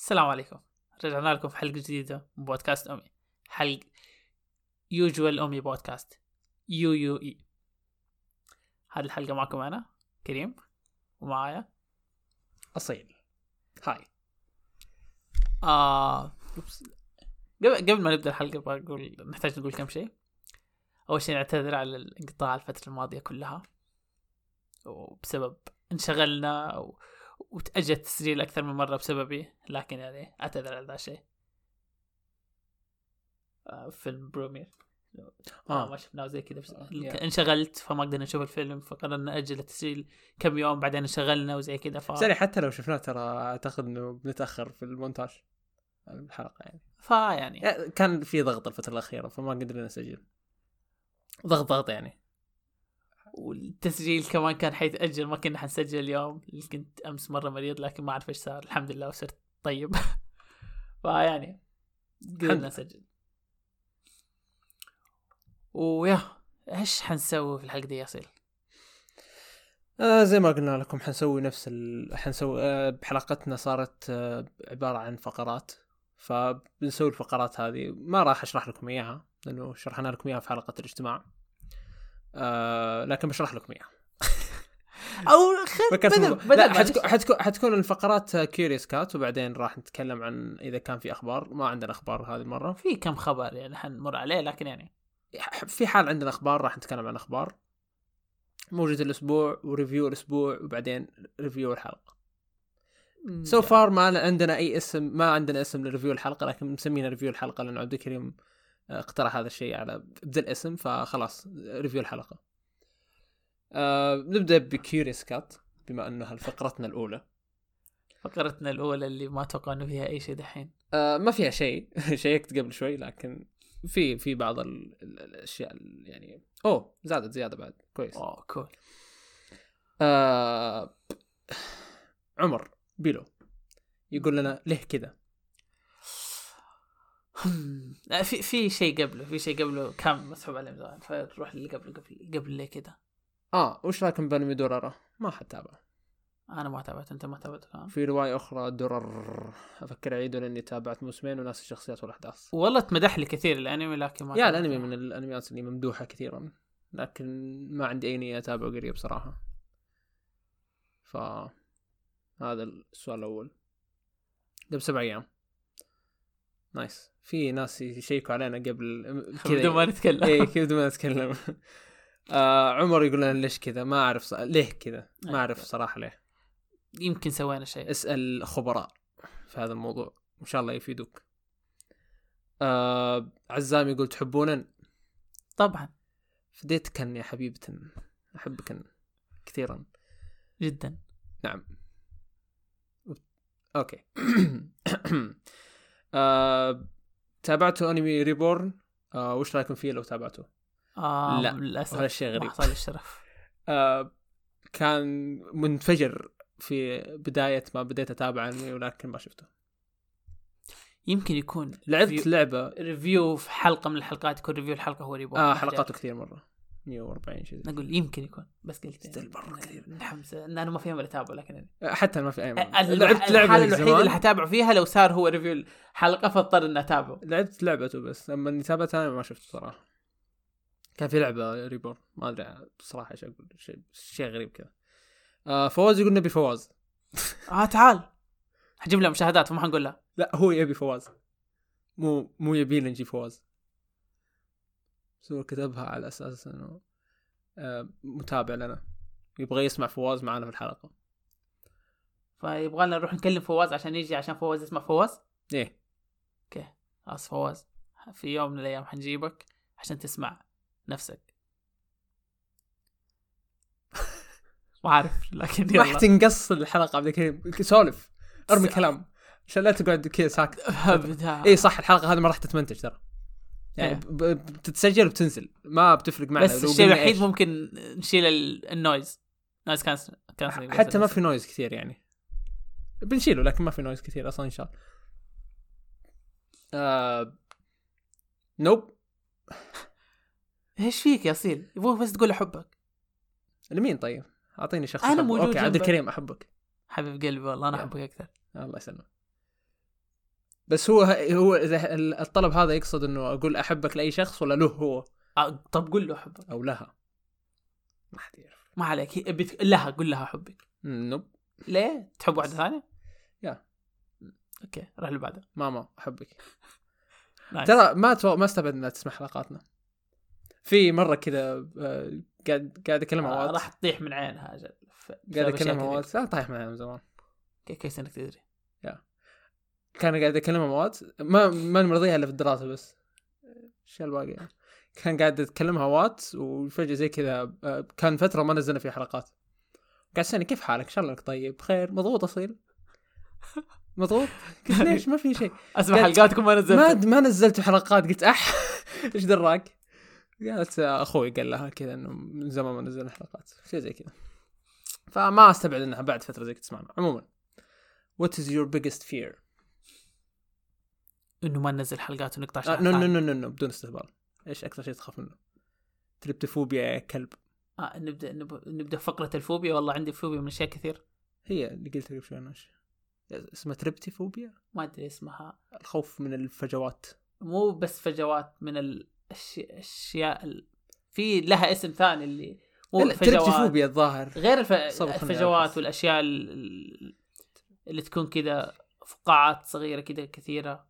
السلام عليكم. رجعنا لكم في حلقة جديدة من بودكاست أنمي. حلقة usual أنمي بودكاست. يو يو إي. هذه الحلقة معكم أنا كريم ومعايا أصيل. hi. آه. قبل ما نبدأ الحلقة بقول نحتاج نقول كم شيء. أول شيء نعتذر على الانقطاع الفترة الماضية كلها. وبسبب انشغلنا أو وتأجل التسجيل أكثر من مرة بسببي لكن يعني أعتذر على ذا الشيء. آه، فيلم Promare. آه. ما شفناه زي كذا بس yeah. انشغلت فما قدرنا نشوف الفيلم فقررنا نأجل التسجيل كم يوم بعدين انشغلنا وزي كذا ف... sorry حتى لو شفناه ترى أعتقد إنه بنتأخر في المونتاج الحلقة يعني. فيعني يعني كان في ضغط الفترة الأخيرة فما قدرنا نسجل. ضغط ضغط يعني. والتسجيل كمان كان حيتأجل ما كنا حنسجل اليوم. كنت أمس مرة مريض لكن ما أعرف إيش صار. الحمد لله وصرت طيب. فيعني قدرنا نسجل. ويا إيش حنسوي في الحلقة دي يا صيل؟ آه زي ما قلنا لكم حنسوي نفس ال... حنسوي آه بحلقتنا صارت آه عبارة عن فقرات. فبنسوي الفقرات هذه. ما راح أشرح لكم إياها لأنه شرحنا لكم إياها في حلقة الاجتماع. آه لكن بشرح لكم إياها. أو فكرت بدل بدل. حتكون حتكون حتكون الفقرات Curious Cat وبعدين راح نتكلم عن إذا كان في أخبار. ما عندنا أخبار هذه المرة. في كم خبر يعني حنمر عليه لكن يعني. في حال عندنا أخبار راح نتكلم عن أخبار. موجود الأسبوع و review الأسبوع وبعدين review الحلقة. so so far ما عندنا أي اسم ما عندنا اسم ل review الحلقة لكن مسمينا review الحلقة لأنه عبد الكريم اقترح هذا الشيء على بذا الاسم فخلاص review الحلقة. آه نبدأ ب Curious Cat بما أنها فقرتنا الأولى. فقرتنا الأولى اللي ما أتوقع إنه فيها أي شيء دحين. آه ما فيها شيء. شيكت قبل شوي لكن في في بعض ال- ال- الأشياء ال- يعني أوه زادت زيادة بعد. كويس. أوه cool آه عمر بيلو. يقول لنا ليه كذا في في شيء قبله في شيء قبله كان مسحوب عليه زمان فنروح اللي قبله قبل قبل ليه كذا آه وش رايكم بانمي دورارا ما حد تابع. أنا ما تابعت أنت ما تابعت كمان في رواية أخرى درر أفكر اعيده لأني تابعت موسمين وناس الشخصيات والأحداث. والله تمدح لي كثير الأنمي لكن ما يا. الأنمي من الأنميات اللي ممدوحة كثيرا لكن ما عندي أي نية أتابعه قريب صراحة ف هذا السؤال الأول. قبل سبع أيام. نايس. في ناس يشيكوا علينا قبل بدون ما نتكلم. إيه كذا بدون ما نتكلم. آه عمر يقول لنا ليش كذا؟ ما أعرف ص... ليه كذا؟ ما أعرف صراحة ليه. يمكن سوينا شيء. اسأل خبراء في هذا الموضوع. إن شاء الله يفيدوك. آه عزام يقول تحبونا طبعا. فديتك يا حبيبة احبك كثيرا. جدا. نعم. okay. آه تابعتوا أنمي ريبورن آه وش رأيكم فيه لو تابعته آه لا، للأسف وهذا الشيء ما غريب. حصل لي الشرف. آه كان منفجر في بداية ما بديت أتابع أنمي ولكن ما شفته. يمكن يكون لعبت لعبة. review في حلقة من الحلقات يكون review الحلقة هو ريبورن آه ما حلقاته. كثير مرة. 140 شيء زي نقول يمكن يكون بس قلت ستيل مرة كثير. نحمس. ان أنا ما في امل أتابعه لكن يعني. آه، حتى ما في أي لعبت الحالة لعبة الوحيدة اللي حتابعه فيها لو صار هو ريفيو الحلقة فاضطر إني أتابعه. لعبت لعبته بس لما اني تابعتها أنا ما شفته صراحة. كان في لعبة ريبورن ما أدري بصراحة إيش أقول شيء شيء غريب كذا. آه فواز يقول نبي فواز. آه تعال. حجيب له مشاهدات فما حنقول له لا هو يبي فواز. مو مو يبي نجي فواز. بس هو كتبها على أساس إنه آه، متابع لنا. يبغى يسمع فواز معنا في الحلقة. فيبغى لنا نروح نكلم فواز عشان يجي عشان فواز يسمع. فواز؟ إيه. okay. خلاص فواز في يوم من الأيام حنجيبك عشان تسمع نفسك. ما اعرف لكن ما يلا. حتنقص الحلقة عبد الكريم سولف. ارمي كلام. عشان لا تقعد كذا ساكت. اي صح الحلقة هذه ما راح تتمنتج ترى. يعني ب- بتتسجل وبتنزل. ما بتفرق معنا. بس الشيء الوحيد. ممكن نشيل ال- ال noise noise cancel حتى ما في noise كثير يعني. بنشيله لكن ما في noise كثير أصلا إن شاء الله. آه... nope إيش فيك يا أصيل؟ يبغوك بس تقول أحبك. لمين طيب؟ أعطيني شخص أحبه. موجود okay عبد. الكريم أحبك. حبيب قلبي والله أنا. أحبك أكثر. الله يسلمك. بس هو هو إذا الطلب هذا يقصد إنه أقول أحبك لأي شخص ولا له هو؟ آه طب قول له أحبك. أو لها. ما حد يعرف. ما عليك. بت... لها قول لها أحبك. nope ليه؟ تحب واحدة ثانية؟ يا. okay روح اللي بعده ماما أحبك. ترى ما تو... ما استبعد إنها تسمع حلقاتنا في مرة كذا آه، قاعد قاعد اكلمها آه راح تطيح من عينها. أجل قاعد. واتس لا طايح معي من زمان. okay كويس إنك تدري. كان قاعد اكلمها واتس ما ماني مرضيها إلا في الدراسة بس. إيش الباقي يعني كان قاعد اتكلمها واتس وفجأة زي كذا آه، كان فترة ما نزلنا فيها حلقات. قاعد تسالني كيف حالك؟ ان شاء الله انك طيب بخير مضغوط أصيل. مضغوط؟ قلت ليش؟ ما في شيء. أسمع حلقاتكم ما نزلت. ما ما نزلت حلقات. قلت أح إيش دراك؟ قالت أخوي قال لها كذا إنه من زمان ما نزلنا حلقات. شيء زي كذا. فما أستبعد إنها بعد فترة زي كذا تسمعنا. عموما What is your biggest fear؟ إنه ما ننزل حلقات ونقطع شهر no no. no no بدون استهبال إيش أكثر شيء تخاف منه؟ تريبتوفوبيا يا كلب آه نبدأ نب- نبدأ فقرة الفوبيا والله عندي فوبيا من أشياء كثير هي اللي قلت قبل شوي؟ اسمها تريبتيفوبيا ما أدري اسمها الخوف من الفجوات مو بس فجوات من الاشياء الاشياء ال... في لها اسم ثاني اللي مو لا، فجوات تريبتيفوبيا الظاهر غير الف... الفجوات. والأشياء ال- ال- اللي تكون كذا فقاعات صغيرة كذا كثيرة.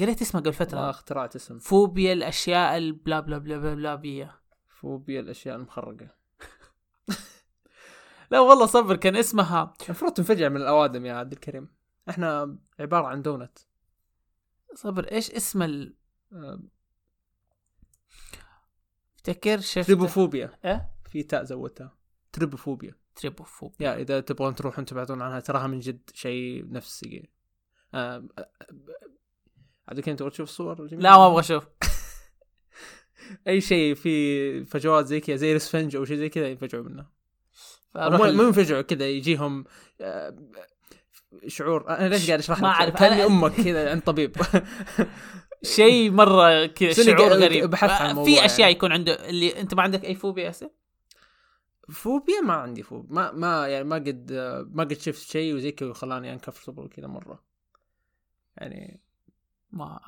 قريت اسمها قبل فترة. اخترعت اسم. فوبيا الأشياء البلا بلا بلا بلا, بلا بية. فوبيا الأشياء المخرقة. لا والله صبر كان اسمها المفروض تنفجع من الأوادم يا عبد الكريم. إحنا عبارة عن دونت. صبر إيش اسم ال... آه، افتكر شفت trypophobia. إيه؟ في تاء زودتها. trypophobia. trypophobia. يا إذا تبغون تروحون تبحثون عنها تراها من جد شيء نفسي. آه، آه، عبد الكريم تبغى تشوف الصور الجميلة؟ لا ما أبغى أشوف. أي شيء في فجوات زي كذا زي الإسفنج أو شيء زي كذا ينفجعوا منه. مو ينفجعوا كذا يجيهم آه، شعور. أنا ليش قاعد أشرح ما لك؟ أعرف، كأني أمك كذا عند طبيب. شيء مرة كذا شعور غريب. بحث عن في أشياء يعني. يكون عنده اللي أنت ما عندك أي فوبيا ياسر؟ فوبيا ما عندي فوبيا ما ما يعني ما قد ما قد شفت شيء وزي كذا وخلاني uncomfortable كذا مرة. يعني ما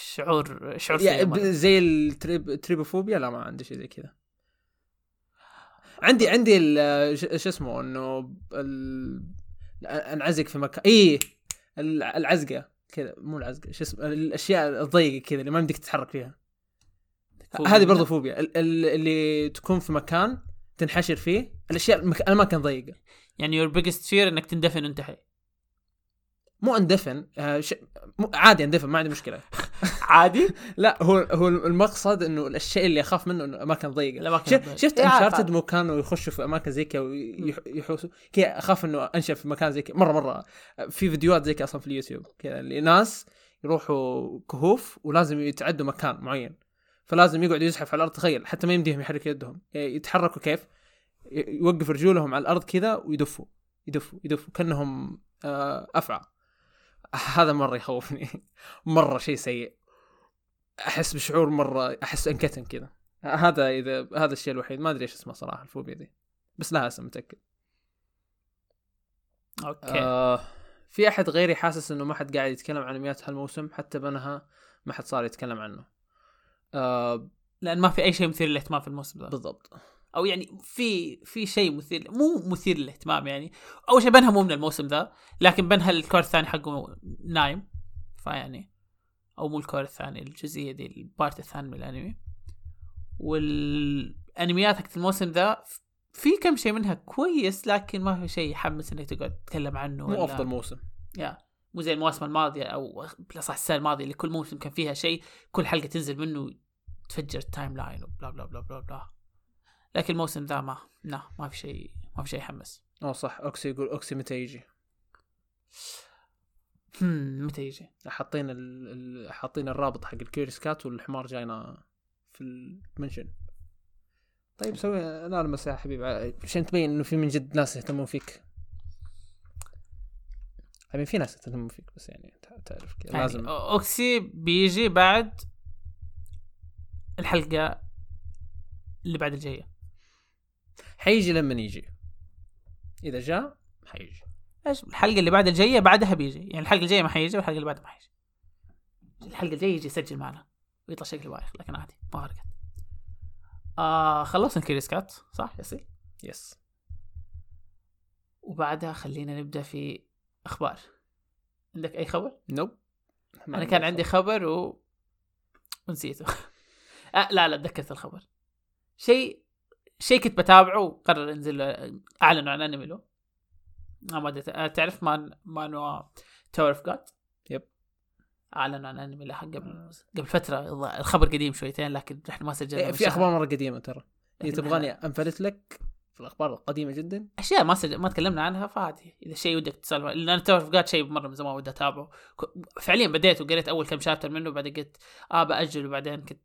شعور شعور يعني. زي ال tryp trypophobia لا ما عندي شيء زي كذا عندي عندي شو اسمه إنه ال- انعزق في مكان اي ال- العزقة كذا مو العزقة شو اسمه الأشياء الضيقة كذا اللي ما يمديك تتحرك فيها هذه؟ برضو فوبيا ال- ال- اللي تكون في مكان تنحشر فيه الأشياء. الأماكن ضيقة يعني your biggest fear إنك تندفن وانت حي مو اندفن آه ش... عادي اندفن ما عندي مشكلة. عادي؟ لا هو هو المقصد إنه الشيء اللي أخاف منه إنه اماكن ضيقة. الأماكن شفت إيه، Uncharted. مو كانوا يخشوا في أماكن زي كذا ويحوسوا كذا أخاف إنه انحشر في مكان زي كذا. مرة مرة. في فيديوهات زي كذا أصلا في اليوتيوب كذا اللي ناس يروحوا كهوف ولازم يتعدوا مكان معين. فلازم يقعدوا يزحف على الأرض. تخيل حتى ما يمديهم يحركوا يدهم. يعني يتحركوا كيف؟ يوقف رجولهم على الأرض كذا ويدفوا. يدفوا يدفوا. كأنهم آه، أفعى. هذا مرة يخوفني. مرة شيء سيء. أحس بشعور مرة أحس انكتم كذا. هذا إذا هذا الشيء الوحيد. ما أدري إيش اسمه صراحة الفوبيا دي. بس لها اسم متأكد. Okay. آه في أحد غيري حاسس إنه ما حد قاعد يتكلم عن انميات هالموسم؟ حتى بنها ما حد صار يتكلم عنه. آه لأن ما في أي شيء مثير للاهتمام في الموسم ذا. بالضبط. أو يعني في في شيء مثير مو مثير للاهتمام يعني. أول شيء بنها مو من الموسم ذا لكن بنها ال cour الثاني حقه نايم. فيعني أو مو الكور الثاني الجزئية دي ال part الثاني من الأنمي. والأنميات حقت الموسم ذا في كم شيء منها كويس لكن ما في شيء يحمس إنك تقعد تتكلم عنه مو أفضل موسم. Yeah. مو زي المواسم الماضية أو بالأصح السنة الماضية اللي كل موسم كان فيها شيء كل حلقة تنزل منه تفجر ال timeline و blah blah blah blah blah. لكن الموسم ذا ما لا ما في شيء ما في شيء يحمس. آه صح أوكسي يقول أوكسي متى يجي؟ هم متى يجي؟ حاطين ال... حاطين الرابط حق ال Curious Cat والحمار جاينا في المنشن. طيب سوي المساء يا حبيبي عشان تبين إنه في من جد ناس يهتمون فيك. يعني في ناس يهتمون فيك بس يعني تع- تعرف كذا يعني لازم. أوكسي بيجي بعد الحلقة اللي بعد الجاية. حيجي لما يجي. إذا جاء حيجي. الحلقة اللي بعد الجاية بعدها بيجي. يعني الحلقة الجاية ما حيجي والحلقة اللي بعدها ما حيجي. الحلقة الجاية يجي يسجل معنا ويطلع شكله بايخ لكن عادي ما فرقت آه خلصنا Curious Cat صح ياسين؟ Yes. وبعدها خلينا نبدأ في أخبار. عندك أي خبر؟ Nope أنا كان عندي خبر و... ونسيته. آه لا لا تذكرت الخبر. شيء شيء كنت بتابعه وقرر انزل أعلنوا عن أنمي له. ما آه، تعرف مان manhwa Tower of God yep. أعلنوا عن أنمي له قبل قبل فترة الخبر قديم شويتين لكن إحنا ما سجلنا إيه، في. أخبار مرة قديمة ترى. لكن تبغاني انفلت لك في الأخبار القديمة جدا. أشياء ما سجل ما تكلمنا عنها فعادي. إذا شيء ودك تسالف لأن أنا Tower of God شيء مرة من زمان ودي أتابعه. فعليا بديت وقريت أول كم chapter منه بعدين قلت آه بأجل وبعدين كنت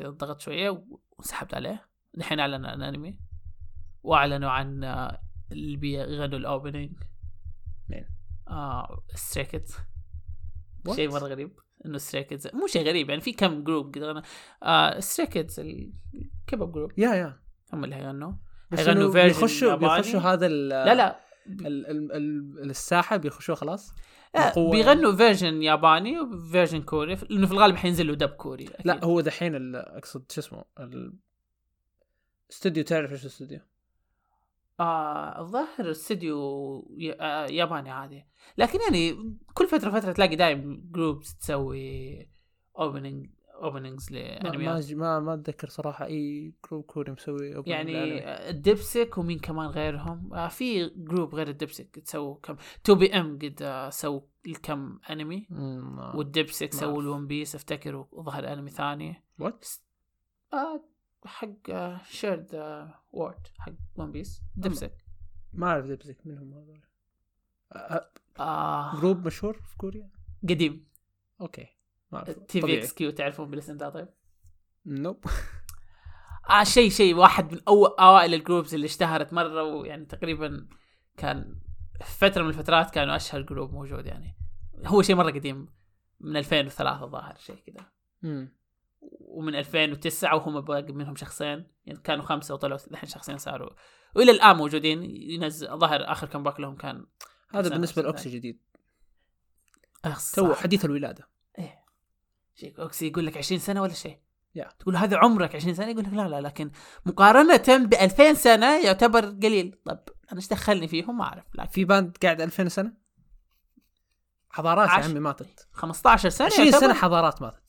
ضغطت شوية وسحبت عليه. الحين اعلنوا عن أنمي وأعلنوا عن آه، اللي بيغنوا ال opening مين؟ آه Stray Kids What؟ شيء مرة غريب إنه Stray Kids مو شيء غريب يعني في كم group غنى آه Stray Kids ال K-pop group yeah yeah. هم اللي حيغنوا إنه version بيخشوا. بيخشوا هذا لا لا. ال ال ال الساحة بيخشوها خلاص؟ بيغنوا version ياباني و version كوري. لأنه في الغالب حينزلوا dub كوري أكيد. لا هو دحين أقصد شو اسمه استوديو تعرف إيش الاستوديو؟ آه الظاهر استديو ي- آه ياباني عادي. لكن يعني كل فترة فترة تلاقي دايم groups تسوي opening openings لأنميات. ما ما أتذكر صراحة أي group كوري مسوي يعني ال DBSK ومين كمان غيرهم. آه في group غير ال DBSK تسووا كم؟ 2PM قد سووا الكم أنمي. وال DBSK سووا. ال One Piece أفتكر وظهر أنمي ثاني. What؟ آه حق Share the World حق One Piece DBSK. ما أعرف DBSK منهم هذول. آه. group مشهور في كوريا؟ قديم. Okay ما أعرف. TVXQ تعرفون بالاسم ده طيب؟ Nope آه شيء شيء واحد من أو أوائل ال groups اللي اشتهرت مرة ويعني تقريبا كان في فترة من الفترات كانوا أشهر group موجود يعني. هو شيء مرة قديم من 2003 الظاهر شيء كذا. مم. ومن 2009 وهم باقي منهم شخصين. يعني كانوا خمسة وطلعوا الحين شخصين صاروا. وإلى الآن موجودين. ينزل ظهر آخر comeback لهم كان هذا بالنسبة. لأوكسي جديد. تو. حديث الولادة. إيه. أوكسي يقول لك 20 سنة ولا شيء؟ Yeah. تقول هذا عمرك 20 سنة؟ يقول لك لا لا لكن مقارنة ب 2000 سنة يعتبر قليل. طب أنا إيش دخلني فيهم؟ ما أعرف لكن في band قاعد 2000 سنة؟ حضارات يا عش- عمي ماتت. 15 سنة 20 يعتبر. سنه حضارات ماتت.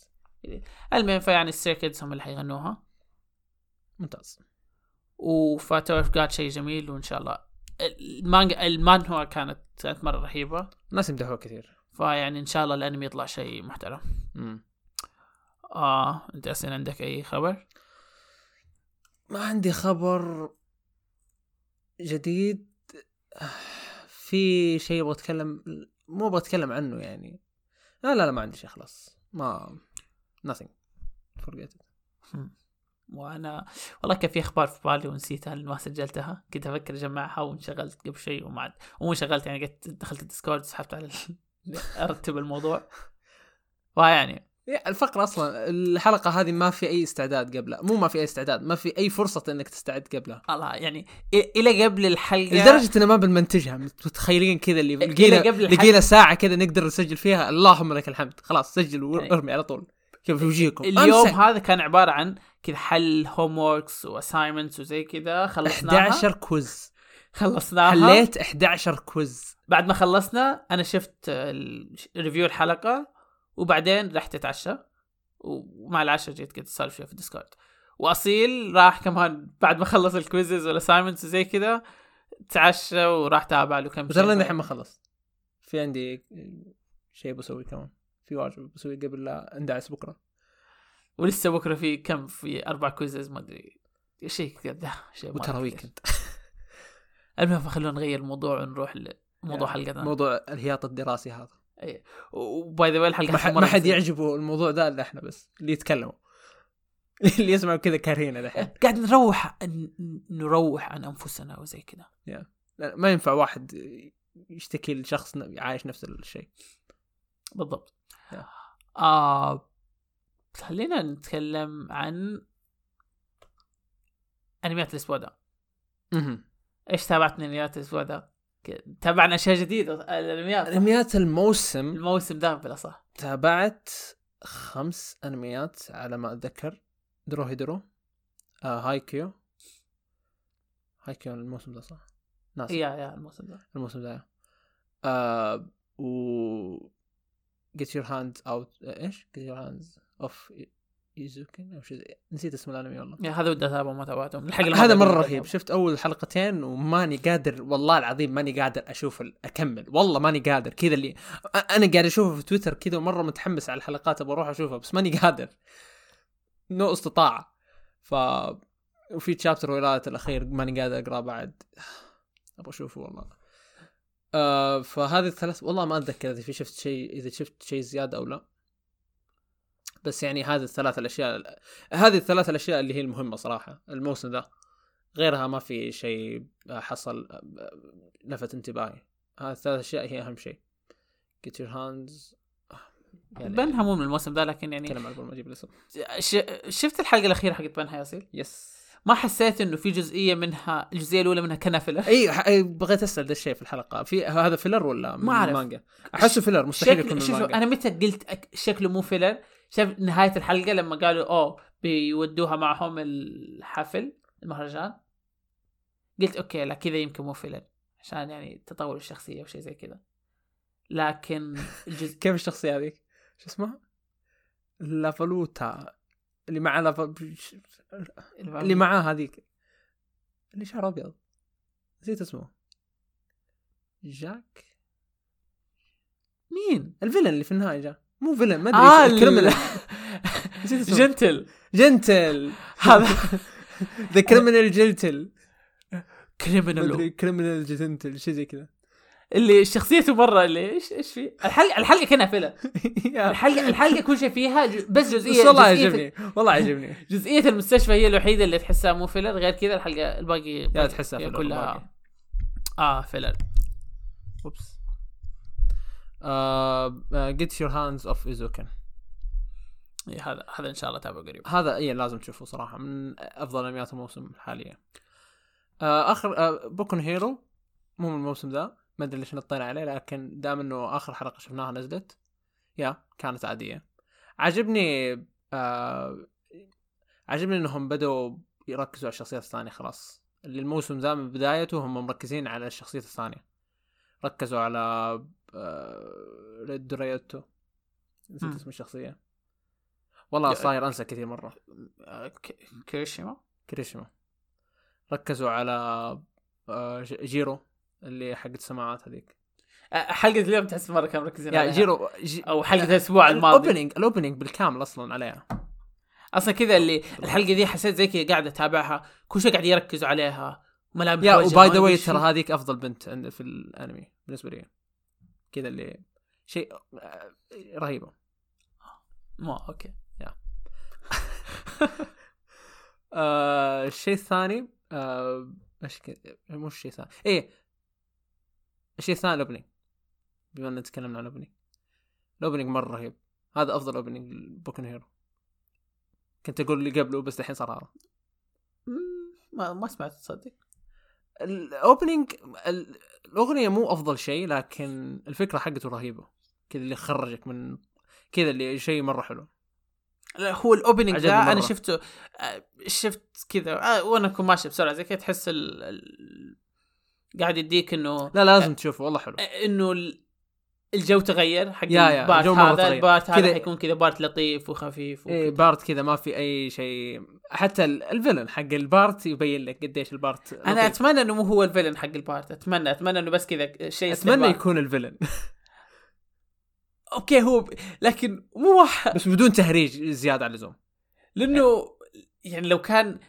المهم فيعني كيدز هم اللي حيغنوها. ممتاز. وفاتور جاد شيء جميل وإن شاء الله المانجا المانهوا كانت كانت مرة رهيبة. الناس يمدحوه كثير. فيعني إن شاء الله الأنمي يطلع شيء محترم. مم. آه أنت أصلا عندك أي خبر؟ ما عندي خبر جديد. في شيء أبغى اتكلم مو أبغى اتكلم عنه يعني. لا لا لا ما عندي شيء خلاص. ما nothing. Forget it. وأنا والله كان في أخبار في بالي ونسيتها ما سجلتها. كنت أفكر اجمعها وانشغلت قبل شيء وما عاد. ومو انشغلت يعني قلت دخلت الديسكورد سحبت على أرتب الموضوع. فيعني يا الفقرة أصلا الحلقة هذه ما في أي استعداد قبلها. مو ما في أي استعداد ما في أي فرصة إنك تستعد قبلها. الله يعني إلى قبل الحلقة لدرجة ان ما بنمنتجها. متخيلين كذا اللي لقينا قبل الحلقة. لقينا ساعة كذا نقدر نسجل فيها. اللهم لك الحمد. خلاص سجل يعني وارمي على طول. كيف في وجهكم اليوم أمسك. هذا كان عبارة عن كذا حل homeworks و assignments وزي كذا خلصناها. 11 quiz خلصناها. حليت 11 quiz بعد ما خلصنا أنا شفت review الحلقة وبعدين رحت أتعشى ومع العشاء جيت كنت أسولف في ال Discord وأصيل راح كمان بعد ما خلص ال quizzes وال assignments وزي كذا تعشى وراح تابع له كم وترى لين الحين ما خلصت. في عندي شيء بسوي كمان. في واجب بسوي قبل لا اندعس بكرة. ولسه بكرة في كم؟ في أربع quizzes ما أدري. شيء كذا شيء وترى. weekend المهم خلونا نغير الموضوع ونروح لموضوع. حلقتنا. موضوع الهياط الدراسي هذا. وباي ذا الحلقة ما, حد. يعجبه الموضوع ده إلا إحنا بس اللي يتكلموا. اللي يسمعوا كذا كارهينه دحين قاعد نروح نروح عن أنفسنا وزي كذا. ما ينفع واحد يشتكي لشخص عايش نفس الشيء. بالضبط. آه خلينا نتكلم عن أنميات الأسبوع ده. إيش تابعت من انميات الأسبوع ده؟ تابعنا أشياء جديدة الأنميات. أنميات الموسم. الموسم ذا بالاصح تابعت خمس أنميات على ما أتذكر. Dorohedoro آه Haikyuu. Haikyuu الموسم ده صح؟ ناس yeah yeah الموسم ذا الموسم ده آه و Keep your hands off. إيش؟ Keep your hands off Eizouken أو شيء نسيت اسم الأنمي والله. Yeah هذا ودي أتابعه ما تابعتهم اللي هذا مرة. رهيب. شفت أول حلقتين وماني قادر والله العظيم ماني قادر أشوف أكمل. والله ماني قادر. كذا اللي أنا قاعد أشوفه في تويتر كذا ومره متحمس على الحلقات أبغى أروح أشوفها بس ماني قادر. نو استطاعة. ف وفي تشابتر ولايه الأخير ماني قادر أقرأه بعد. أبغى أشوفه والله. آه فهذه الثلاث والله ما أتذكر إذا في شفت شيء إذا شفت شيء زيادة أو لا. بس يعني هذه الثلاث الأشياء هذه الثلاث الأشياء اللي هي المهمة صراحة الموسم ذا. غيرها ما في شيء حصل لفت انتباهي. هذه الثلاث أشياء هي أهم شيء. Keep your hands يعني بنها مو من الموسم ذا لكن يعني اتكلم قبل ما أجيب الاسم. شفت الحلقة الأخيرة حقت بنها ياسين yes ما حسيت إنه في جزئية منها الجزئية الأولى منها كان filler إي بغيت أسأل ذا الشيء في الحلقة في هذا filler ولا ما أعرف. المانجا أحسه filler مستحيل يكون شكل شوف أنا متى قلت. شكله مو filler شاف نهاية الحلقة لما قالوا أوه بيودوها معهم الحفل المهرجان قلت okay لا كذا يمكن مو filler عشان يعني تطور الشخصية أو شيء زي كذا لكن الجزء كيف الشخصية هذيك؟ شو اسمها؟ لافالوتا اللي مع لافا... اللي معاه هذيك. اللي شعره أبيض. نسيت اسمه. جاك؟ مين؟ ال villain اللي في النهاية جاء. مو villain ما أدري criminal. نسيت اسمه. gentle. gentle. هذا. the criminal gentle criminal criminal gentle شيء زي كذا. اللي شخصيته مره اللي إيش إيش في؟ الحلقة الحلقة كانها filler الحلقة الحلقة كل شيء فيها ج- بس بس جزئيه والله جزئية- عجبني. والله عجبني. جزئية المستشفى هي الوحيدة اللي تحسها مو filler غير كذا الحلقة الباقي yeah تحسها filler كلها. آه filler oops. Keep your hands off Eizouken هذا هذا إن شاء الله تابعه قريب. هذا اي لازم تشوفه صراحة من أفضل أنميات الموسم حاليا. آه اخر آه Boku no Hero مو من الموسم ذا. ما أدري ليش نطينا عليه لكن دام إنه آخر حلقة شفناها نزلت yeah كانت عادية. عجبني آه عجبني إنهم بدأوا يركزوا على الشخصيات الثانية خلاص. اللي الموسم ذا من بدايته هم مركزين على الشخصيات الثانية. ركزوا على آه دوريوتو نسيت. اسم الشخصية. والله صاير أنسى كثير مرة. آه، ك- كيريشيما كريشما ركزوا على آه، جيرو. اللي حقت السماعات هذيك. حلقة اليوم تحس مرة كانوا مركزين yeah عليها. جيرو جي... أو حلقة الأسبوع الماضي. ال opening ال opening بالكامل أصلا عليها. أصلا كذا اللي الحلقة دي حسيت زي كذا قاعد أتابعها. كل شيء قاعد يركزوا عليها. ملامح yeah و by the way. ترى هذيك أفضل بنت عند- في الأنمي بالنسبة لي. كذا اللي شيء رهيبة. مو okay. آه الشيء الثاني إيش مو الشيء الثاني. إيه الشيء الثاني ال opening بما إننا تكلمنا عن ال opening ال opening مرة رهيب. هذا أفضل opening Boku no Hero. كنت أقول اللي قبله بس الحين صار هذا. ما ما سمعت تصدق. ال opening ال- الأغنية مو أفضل شيء لكن الفكرة حقته رهيبة. كذا اللي خرجك من كذا اللي شيء مرة حلو. لا هو ال opening ذا أنا. شفته آه، شفت كذا آه، وأنا اكون ماشي بسرعة زي كذا تحس ال... قاعد يديك إنه لا لازم تشوفه والله حلو إنه ال- الجو تغير حق yeah- yeah، البارت الجو هذا. البارت هذا حيكون كذا بارت لطيف وخفيف إيه وكذا. بارت كذا ما في أي شيء حتى ال- ال villain حق البارت يبين لك قديش البارت أنا لطيف. أتمنى إنه مو هو ال villain حق البارت أتمنى أتمنى إنه بس كذا شيء أتمنى. يكون ال villain okay هو ب... لكن مو واحد بس بدون تهريج زيادة عن اللزوم لأنه يعني لو كان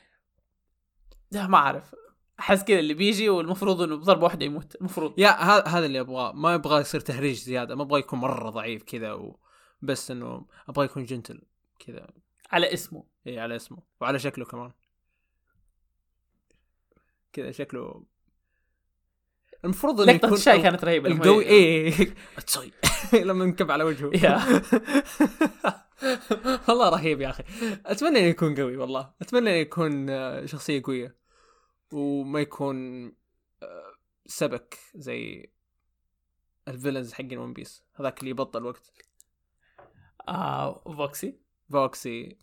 لا ما أعرف أحس كذا اللي بيجي والمفروض إنه بضربه واحدة يموت. المفروض. يا ه- هذا اللي أبغاه. ما أبغى يصير تهريج زيادة. ما أبغى يكون مرة ضعيف كذا و... بس إنه أبغى يكون جنتل كذا. على اسمه. إي على اسمه. وعلى شكله كمان. كذا شكله. المفروض إنه يكون الشاي كانت رهيبة. لما القوي إيه تصي لما انكب على وجهه. والله رهيب يا أخي. أتمنى إنه يكون قوي والله. أتمنى إنه يكون آه، شخصية قوية. وما يكون آه، سبك زي ال villains حقين One Piece هذاك اللي يبطل وقت. آه فوكسي. فوكسي.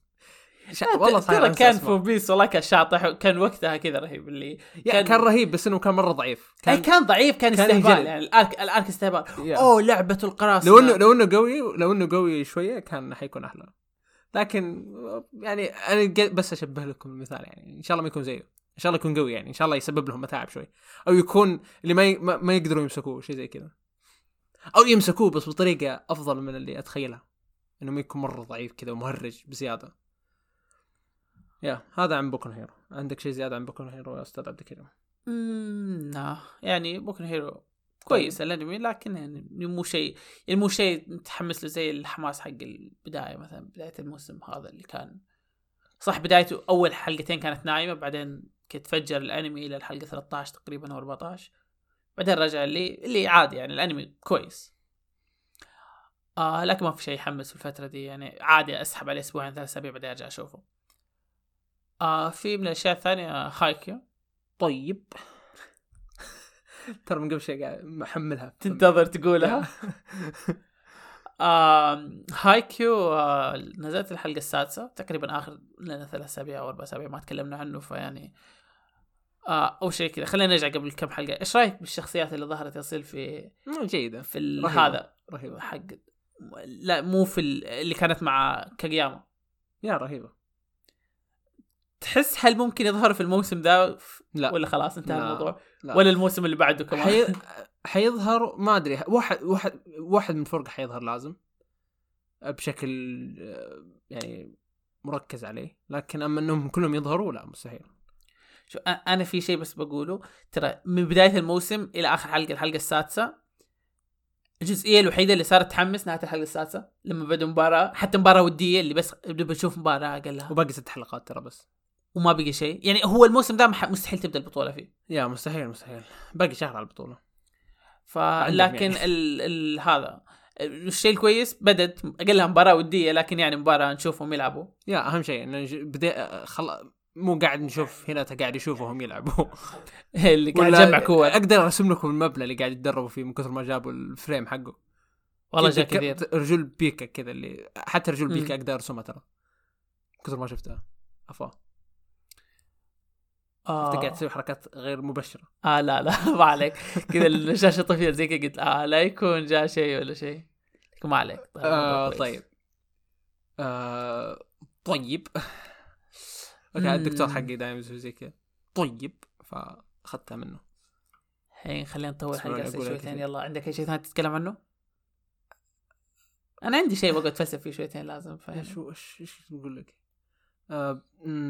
شا... والله والله ترى كان ف One Piece والله كان شاطح كان وقتها كذا رهيب اللي كان... كان- رهيب بس إنه كان مرة ضعيف. كان, كان ضعيف كان كان استهبال. يعني ال arc ال arc استهبال. yeah. أوه لعبة القراصنة. لو انه لو إنه قوي لو إنه قوي شوية كان حيكون أحلى. لكن يعني أنا بس أشبه لكم المثال يعني إن شاء الله ما يكون زيه. إن شاء الله يكون قوي يعني إن شاء الله يسبب لهم متاعب شوي. أو يكون اللي ما ي... ما يقدروا يمسكوه شيء زي كذا. أو يمسكوه بس بطريقة أفضل من اللي أتخيلها. انه ما يكون مرة ضعيف كذا ومهرج بزيادة. yeah هذا عن Boku no Hero. عندك شيء زيادة عن Boku no Hero يا أستاذ عبد الكريم؟ امم لا. يعني Boku no Hero كويس الأنمي لكن يعني مو شيء يعني مو شيء متحمس له زي الحماس حق البداية مثلا بداية الموسم هذا اللي كان. صح بدايته أول حلقتين كانت نايمة بعدين تفجر الانمي إلى الحلقة 13 تقريبا أو 14 بعدين رجع اللي اللي عادي يعني الانمي كويس. آه لكن ما في شيء يحمس في الفترة دي يعني عادي أسحب عليه أسبوعين ثلاث أسابيع بعدين أرجع أشوفه. آه في من الأشياء الثانية هايكيو. طيب. ترى من قبل شيء قاعد محملها. تنتظر تقولها. آه هايكيو آه نزلت الحلقة السادسة تقريبا آخر لنا ثلاث أسابيع أو أربع أسابيع ما تكلمنا عنه فيعني آه أول شيء كذا. خلينا نرجع قبل كم حلقة. إيش رأيك بالشخصيات اللي ظهرت يصير في جيدة. في رهيبة. هذا؟ رهيبة. حق لا مو في ال- اللي كانت مع كاجياما يا رهيبة. تحس هل ممكن يظهر في الموسم ذا؟ لا. ولا خلاص انتهى لا. الموضوع؟ لا. ولا الموسم اللي بعده كمان؟ حي... حيظهر ما أدري. واحد واحد واحد من فرقة حيظهر لازم. بشكل آه، يعني مركز عليه. لكن أما إنهم كلهم يظهروا لا مستحيل. شو أنا في شيء بس بقوله. ترى من بداية الموسم إلى آخر حلقة الحلقة السادسة الجزئية الوحيدة اللي صارت تحمس نهاية الحلقة السادسة لما بدوا مباراة حتى مباراة ودية اللي بس بشوف مباراة قالها وباقي ست حلقات ترى بس. وما بقي شيء يعني هو الموسم ده مستحيل تبدأ البطولة فيه. يا مستحيل مستحيل. باقي شهر على البطولة. فلكن يعني. ال... ال... هذا. الشيء الكويس بدت أقلها مباراة ودية لكن يعني مباراة نشوفهم يلعبوا. yeah أهم شيء إنه بدأ خل... مو قاعد نشوف هنا قاعد يشوفهم يلعبوا. اللي قاعد يجمع كور. أقدر أرسم لكم المبنى اللي قاعد يتدربوا فيه من كثر ما جابوا ال frame حقه. والله جاء كثير. رجول بيكا كذا اللي حتى رجول. بيكا أقدر أرسمها ترى. كثر ما شفتها. افا آه. انت قاعد تسوي حركات غير مبشرة. آه لا لا ما عليك. كذا الشاشة طفيت زي كذا قلت آه لا يكون جاء شيء ولا شيء. ما عليك. طيب, آه. طيب. آه طيب. okay الدكتور. حقي دائما يسوي زي كذا طيب فأخذتها منه الحين خلينا نطول أقول شويتين. يلا عندك أي شيء ثاني تتكلم عنه؟ أنا عندي شيء بقعد أتفلسف فيه شويتين لازم فاهم هو إيش بقول لك؟ آه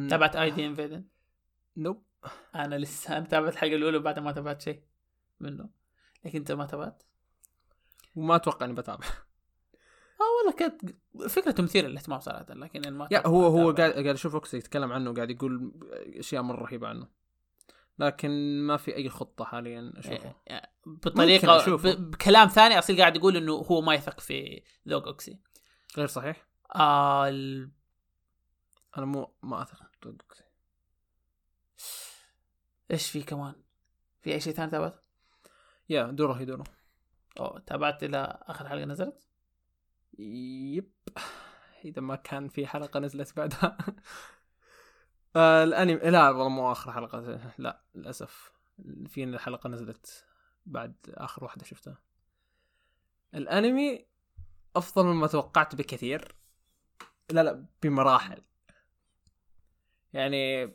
تابعت ID Invaded nope أنا لسه أنا تابعت الحلقة الأولى وبعدها ما تابعت شيء منه لكن أنت ما تابعت؟ وما أتوقع إني بتابع والله كانت فكرته مثيره للاهتمام صراحة لكن أنا ما يا هو هو. قاعد قاعد أشوف اوكسي يتكلم عنه وقاعد يقول أشياء مرة رهيبة عنه لكن ما في أي خطة حاليا أشوفه يعني ممكن بطريقة أشوفه. ب- بكلام ثاني أصير قاعد يقول إنه هو ما يثق في ذوق أوكسي غير صحيح آه ال... أنا مو ما أثق بأوكسي. إيش في كمان؟ في أي شيء ثاني تابعت؟ يا دوره هي دوره أو تابعت إلى آخر حلقة نزلت؟ يب. إذا ما كان في حلقة نزلت بعدها. آه الانمي لا والله مو آخر حلقة. لا للأسف. في حلقة نزلت بعد آخر واحدة شفتها. الانمي أفضل مما توقعت بكثير. لا لا بمراحل. يعني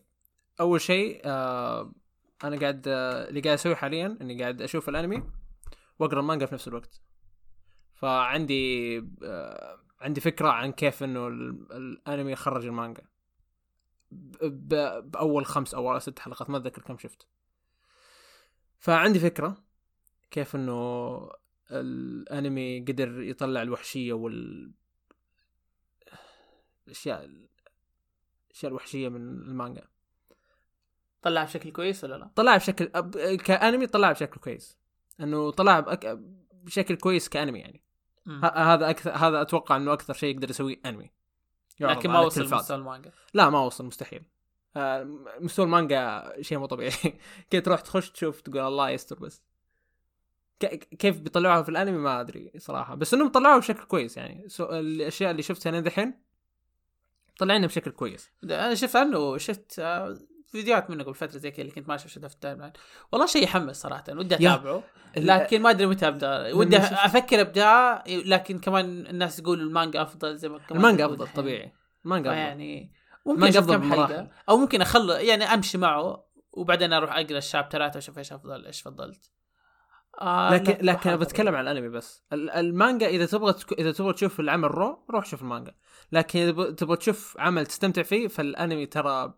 أول شيء آه أنا قاعد آه اللي قاعد أسويه حاليا إني قاعد أشوف الانمي وأقرأ المانجا في نفس الوقت. فعندي آه عندي فكرة عن كيف إنه ال- الأنمي خرج المانجا بأول خمس أو ست حلقات ما أتذكر كم شفت فعندي فكرة كيف إنه الأنمي قدر يطلع الوحشية وال الأشياء الأشياء الوحشية من المانجا طلعها بشكل كويس ولا لا؟ طلعها بشكل كأنمي طلعها بشكل كويس إنه طلعها. بشكل كويس كأنمي يعني هذا أكثر هذا أتوقع إنه أكثر شيء يقدر يسويه انمي لكن ما وصل. مستوى المانجا. لا ما وصل مستحيل. آه، مستوى المانجا شيء مو طبيعي. كي تروح تخش تشوف تقول الله يستر بس. كيف بيطلعوها في الأنمي ما أدري صراحة. بس إنهم طلعوها بشكل كويس يعني. so الأشياء اللي شفتها لين دحين طلعنا بشكل كويس. أنا شفت عنه شفت آه، فيديوهات منه قبل فترة زي كذا اللي كنت ماشي شفتها في ال timeline. والله شيء يحمس صراحة ودي. أتابعه. لكن ما أدري متى أبدأ. ودي أفكر أبدأ لكن كمان الناس يقولوا المانجا أفضل زي ما كمان المانجا أفضل. طبيعي. المانجا أفضل. يعني ممكن أشوف كم. حلقة. أو ممكن أخلص يعني أمشي معه وبعدين أروح أقرأ الشابترات وأشوف إيش أفضل إيش فضلت. آه لكن لا، لكن أنا بتكلم عن الأنمي بس. ال- المانجا إذا تبغى تك... إذا تبغى تشوف العمل رو روح شوف المانجا. لكن إذا تبغى تشوف عمل تستمتع فيه فالأنمي ترى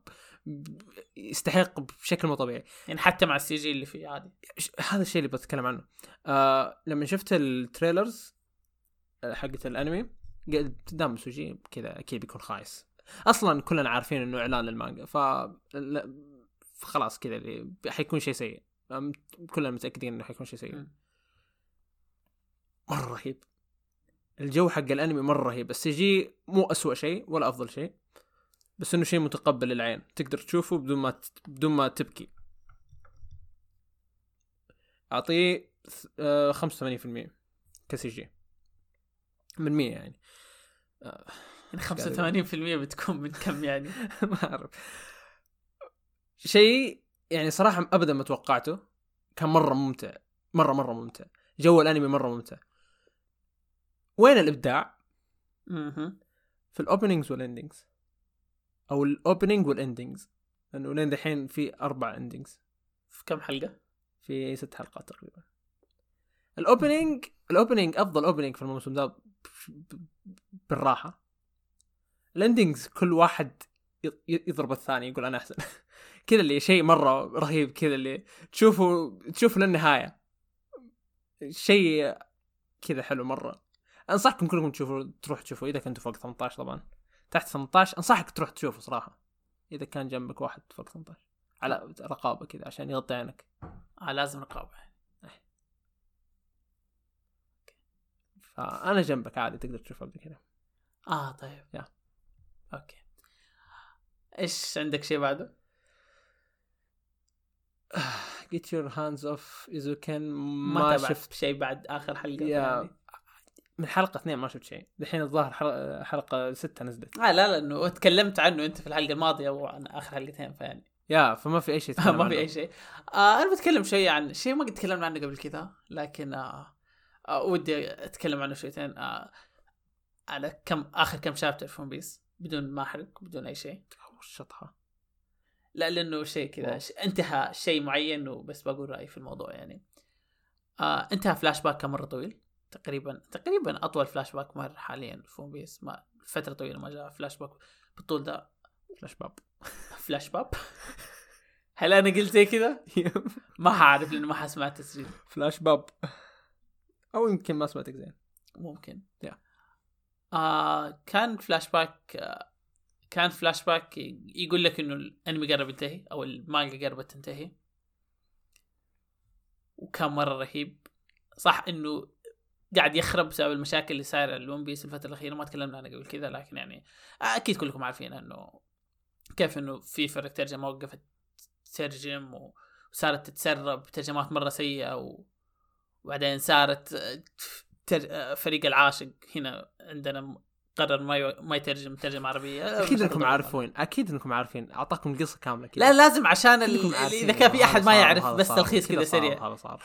يستحق بشكل مو طبيعي. يعني حتى مع ال CG اللي فيه عادي. هذا الشيء اللي بتكلم عنه. آه لما شفت ال trailers آه، حقت الانمي قلت دام CG كذا أكيد بيكون خايس. أصلا كلنا عارفين إنه إعلان للمانجا ف لا- خلاص كذا اللي حيكون شيء سيء. كلنا متأكدين إنه حيكون شيء سيء. مرة رهيب. الجو حق الانمي مرة رهيب. ال CG مو أسوأ شيء ولا أفضل شيء. بس إنه شيء متقبل للعين تقدر تشوفه بدون ما ت... بدون ما تبكي. أعطيه آه، 85% ك CG. من 100 يعني. يعني 85% بتكون من كم يعني؟ ما أعرف. شيء يعني صراحة ابدا ما توقعته. كان مرة ممتع. مرة مرة ممتع. جو الأنمي مرة ممتع. وين الإبداع. في الاوبننجز والاندنجز أو الاوبننج والاندنجز لأنه لين دحين في أربع endings في كم حلقة؟ في ست حلقات تقريبا. ال opening ال opening أفضل opening في الموسم ذا بالراحة. ال endings كل واحد يضرب الثاني يقول أنا أحسن. كذا اللي شيء مرة رهيب كذا اللي تشوفه تشوفه للنهاية. شيء كذا حلو مرة. أنصحكم كلكم تشوفوا تروح تشوفوا إذا كنتوا فوق 18 طبعا. تحت 18 أنصحك تروح تشوفه صراحة إذا كان جنبك واحد فوق 18 على رقابة كذا عشان يغطي عينك. آه لازم رقابة فأنا جنبك عادي تقدر تشوفه قبل كذا. آه طيب. yeah. okay. إيش عندك شيء بعده؟ keep your hands off Eizouken ما, ما تابعت شفت. شيء بعد آخر حلقة يعني. من حلقة اثنين ما شفت شيء. دحين الظاهر حلقة ستة نزلت. آه لا لأنه تكلمت عنه أنت في الحلقة الماضية وعن آخر حلقتين فيعني. يا فما في أي شيء ما. في أي شيء. آه أنا بتكلم شوية عن شيء ما قد تكلمنا عنه قبل كذا لكن آه آه ودي أتكلم عنه شويتين. آه على كم آخر كم شابتر في ون بيس بدون ما أحرق بدون أي شيء. الشطحة لا لأنه شيء كذا انتهى شيء معين وبس بقول رأيي في الموضوع يعني. آه انتهى فلاش باك كان مرة طويل؟ تقريبا تقريبا أطول فلاش باك مر حاليا في One Piece ما فترة طويلة ما جاء فلاش باك بالطول ده flashbab flashbab هل أنا قلت زي كذا؟ ما حعرف لأنه ما حسمع التسجيل. flashbab أو يمكن ما سمعتك زين. ممكن. yeah. آه كان فلاش باك آه كان فلاش باك يقول لك إنه الأنمي قرب ينتهي أو المانجا قربت تنتهي. وكان مرة رهيب. صح إنه قاعد يخرب بسبب المشاكل اللي صايرة لون بيس الفترة الأخيرة ما تكلمنا عنها قبل كذا لكن يعني أكيد كلكم عارفين إنه كيف إنه في فرق ترجمة وقفت تترجم وصارت تتسرب ترجمات مرة سيئة و... وبعدين صارت تر... فريق العاشق هنا عندنا قرر ما ي... ما يترجم ترجمة عربية. أكيد إنكم. عارفين أكيد إنكم عارفين. أعطاكم القصة كاملة كذا. لا لازم عشان ال... إذا كان في أحد هذا ما يعرف بس تلخيص كذا سريع. وهذا صار.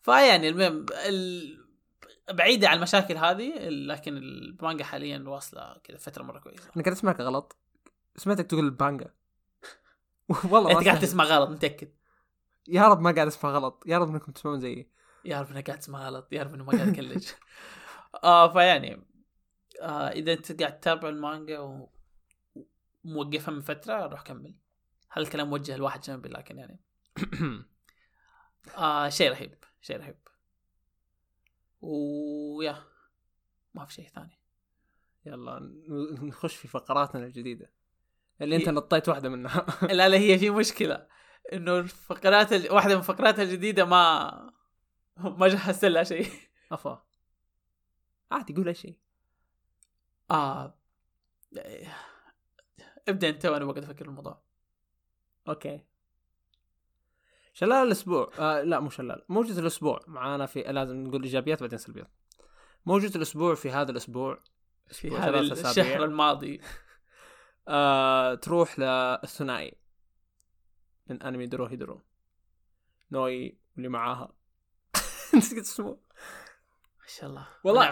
فيعني المهم ال... بعيدة عن المشاكل هذه لكن المانجا حاليا واصلة كذا فترة مرة كويسة. أنا قاعد أسمعك غلط. سمعتك تقول البانجا. والله أنت قاعد. تسمع غلط متأكد. يا رب ما قاعد أسمع غلط. يا رب إنكم تسمعون زيي. يا رب انك قاعد تسمع غلط يا رب إنه ما قاعد اكلج آه فيعني آه إذا أنت قاعد تتابع المانجا وموقفها من فترة روح كمل. هذا الكلام موجه لواحد جنبي لكن يعني. آه شيء رهيب شيء رهيب. ويا ما في شيء ثاني. يلا نخش في فقراتنا الجديدة. اللي أنت نطيت واحدة منها. لا لا هي في مشكلة. إنه الفقرات ال... واحدة من فقراتها الجديدة ما ما جهزت لها شيء. افا عادي قول أي شيء. آه ابدأ أنت وأنا بقعد أفكر الموضوع. okay. شلال الأسبوع. آه لا مو شلال. موجة الأسبوع. معانا في لازم نقول إيجابيات بعدين سلبيات. موجة الأسبوع في هذا الأسبوع. في هذا. الشهر الماضي. آه تروح للثنائي من أنمي Dorohedoro نوي واللي معاها. نسيت اسمه. ما شاء الله. والله.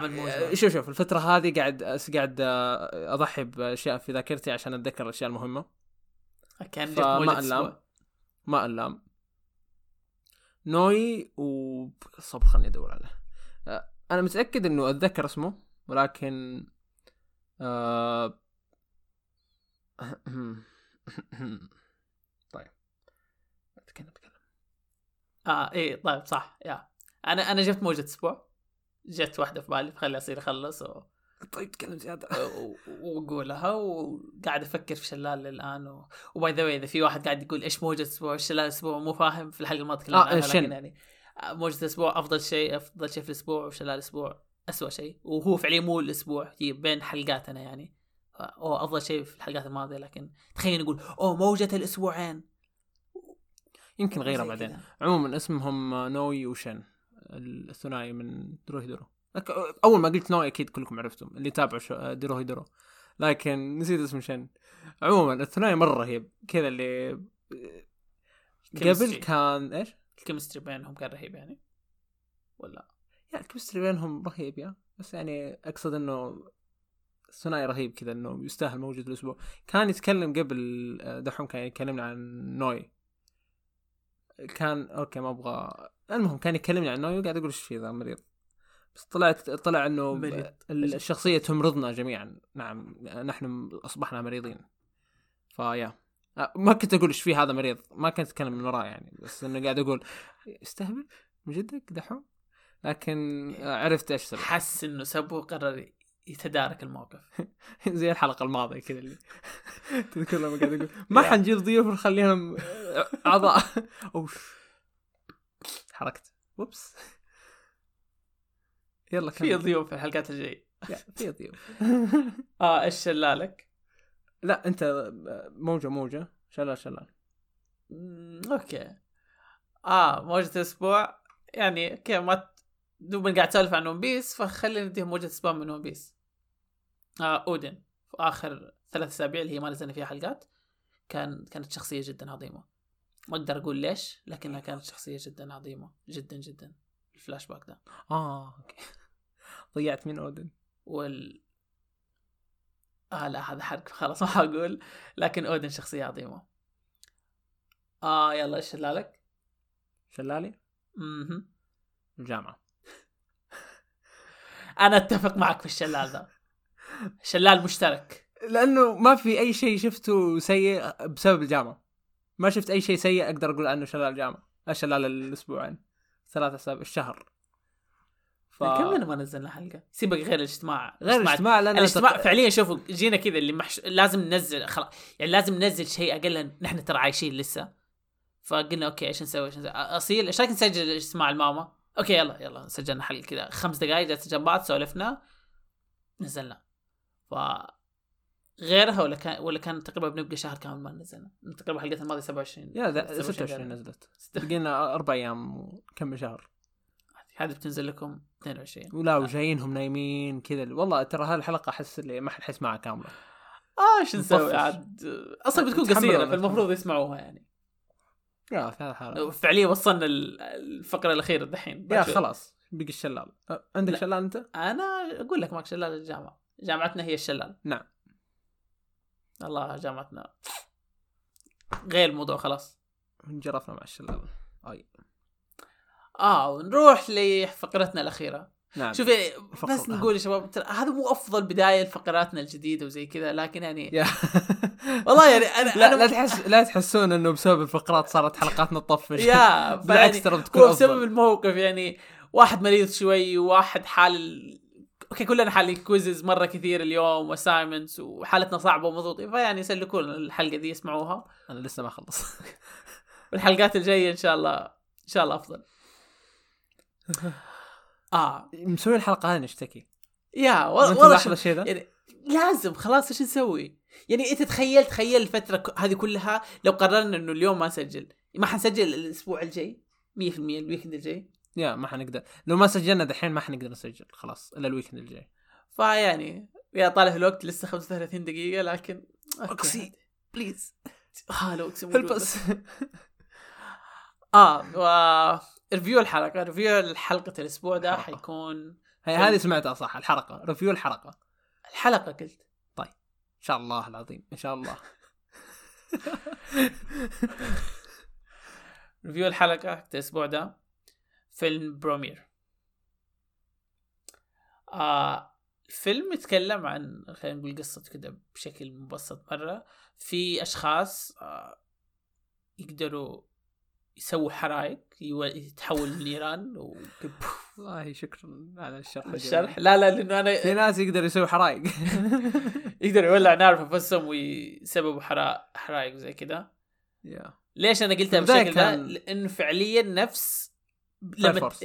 آه، شوف شوف الفترة هذه قاعد قاعد آه، أضحي بأشياء في ذاكرتي عشان أتذكر الأشياء المهمة. كان فما ألام. أسبوع. ما اللام نوي وصبر خلني أدور عليه. آه، أنا متأكد إنه أتذكر اسمه ولكن آه... طيب. أتكلم أتكلم. آه إيه طيب صح يا. أنا أنا جبت موجة أسبوع. جت واحدة في بالي فخلي أصير أخلص و... طيب تكلم زيادة وأقولها وقاعد أفكر في شلال الان و... وباي ذا إذا في واحد قاعد يقول إيش موجة أسبوع إيش شلال أسبوع مو فاهم في الحلقة الماضيه تكلمنا آه، عنها شن. لكن يعني آه، موجة الأسبوع أفضل شيء أفضل شيء في الأسبوع وشلال الأسبوع اسوء شيء وهو فعليا مو الأسبوع هي بين حلقاتنا يعني أو أفضل شيء في الحلقات الماضية لكن تخيل نقول أوه موجة الأسبوعين يمكن غيره بعدين. عموما اسمهم نوي وشن الثنائي من Dorohedoro لك- أول ما قلت نوي أكيد كلكم عرفتم اللي تابعوا شو- Dorohedoro لكن نسيت اسم شن. عموما الثنائي مرة رهيب كذا اللي قبل. كان إيش؟ ال chemistry بينهم كان رهيب يعني. ولا؟ yeah ال chemistry بينهم رهيب yeah. بس يعني أقصد إنه الثنائي رهيب كذا إنه يستاهل موجة الأسبوع. كان يتكلم قبل آه، دحوم كان يكلمنا عن نوي كان أوكي ما أبغى. المهم كان يكلمني عن نوي وقاعد أقول إيش في ذا مريض. بس طلعت طلع إنه مريض. ال- الشخصيه تمرضنا جميعا. نعم نحن أصبحنا مريضين. فيا ما كنت أقول إيش في هذا مريض. ما كنت أتكلم من وراه يعني. بس إنه قاعد أقول استهبل من جدك؟ دحوم؟ لكن عرفت إيش سبب. حس إنه سبو قرر يتدارك الموقف. زي الحلقة الماضية كذا اللي تذكر لما قاعد أقول ما حنجيب ضيوف نخليهم أعضاء. أوف. حركت. وبس. يلا في كمل. ضيوف في الحلقات الجاية. يا، في ضيوف. آه إيش شلالك؟ لا أنت موجة موجة. شلال شلال. أوكي. آه موجة الأسبوع. يعني okay ما دوبنا قاعد أسولف عن One Piece فخلينا نديهم موجة أسبوع من One Piece آه أودن. في آخر ثلاث أسابيع اللي هي ما نزلنا فيها حلقات كان كانت شخصية جدا عظيمة. ما أقدر أقول ليش لكنها كانت شخصية جدا عظيمة. جدا جدا. الفلاش باك ده. آه okay. ضيعت من أودن. وال آه لا هذا حرق. خلاص ما حقول. لكن أودن شخصية عظيمة. آه يلا إيش شلالك؟ شلالي؟ مهم. الجامعة أنا أتفق معك في الشلال ذا. شلال مشترك. لأنه ما في أي شيء شفته سيء بسبب الجامعة. ما شفت أي شيء سيء أقدر أقول عنه شلال الجامعة آه، شلال الأسبوعين. ثلاثة أسابيع الشهر. ف... كم من ما نزلنا حلقة؟ سيبك غير الاجتماع. غير الاجتماع لأن الاجتماع فعليا شوفوا جينا كذا اللي محش... لازم ننزل خلاص يعني لازم ننزل شيء أقل نحن ترى عايشين لسه. فقلنا okay إيش نسوي؟ إيش نسوي؟ أصيل إيش رايك نسجل اجتماع الماما؟ okay يلا يلا سجلنا حلقة كذا. خمس دقائق جلسه جنب بعض سولفنا نزلنا. ف غيرها ولا كان ولا كان تقريبا بنبقى شهر كامل ما نزلنا. تقريبا حلقه الماضية 27 يا 26 26 نزلت. بقينا أربع أيام وكم شهر. هذه بتنزل لكم 22 ولا وجايينهم نايمين كذا. والله ترى هالحلقة أحس اللي ما حنحس معها كاملة. آه إيش نسوي. عاد؟ أصلا بتكون قصيرة فالمفروض يسمعوها يعني. يا في هذا الحالة فعليا وصلنا ال- الفقرة الأخيرة دحين. يا. خلاص. بقي الشلال. عندك لا. شلال أنت؟ أنا أقول لك ماك شلال الجامعة. جامعتنا هي الشلال. نعم. الله جامعتنا. غير الموضوع خلاص. انجرفنا مع الشلال. أي. آه ونروح لفقرتنا الأخيرة. نعم. شوفي بس. نقول يا شباب ترى هذا مو أفضل بداية لفقراتنا الجديدة وزي كذا لكن يعني والله يعني أنا لا أنا لا تحس لا تحسون إنه بسبب الفقرات صارت حلقاتنا تطفش yeah بالعكس ترى بتكون بسبب الموقف يعني واحد مريض شوي وواحد حال okay كلنا حالين quizzes مرة كثير اليوم و assignments وحالتنا صعبة ومضغوطين فيعني يسلكون الحلقة دي يسمعوها أنا لسه ما خلص والحلقات الجاية إن شاء الله إن شاء الله أفضل. آه. مسوي الحلقة هذه نشتكي. yeah والله الشيء ذا؟ يعني لازم خلاص إيش نسوي؟ يعني أنت تخيل تخيل الفترة هذه كلها لو قررنا إنه اليوم ما نسجل ما حنسجل الأسبوع الجاي؟ 100% ال weekend الجاي؟ yeah ما حنقدر. لو ما سجلنا دحين ما حنقدر نسجل خلاص إلا ال weekend الجاي. فيعني yeah طالع الوقت لسه 35 دقيقة لكن أوكسي. please ها لو بس آه و review الحلقة review الحلقة الأسبوع ده حلقة. حيكون هي هذه سمعتها صح الحلقة review الحلقة. الحلقة قلت. إن شاء الله العظيم إن شاء الله. review الحلقة الأسبوع ده فيلم Promare. آه الفيلم يتكلم عن خلينا نقول قصة كده بشكل مبسط مرة في أشخاص آه يقدروا يسووا حرائق يو- يتحول لنيران والله شكرا على الشرح الشرح؟ لا لا لأنه أنا في ناس يقدر يسوي حرائق يقدر يولع نار في انفسهم ويسببوا حرائق حرائق زي كده yeah. ليش أنا قلتها بالشكل ده؟ كان- لأنه فعليا نفس فاير فورس.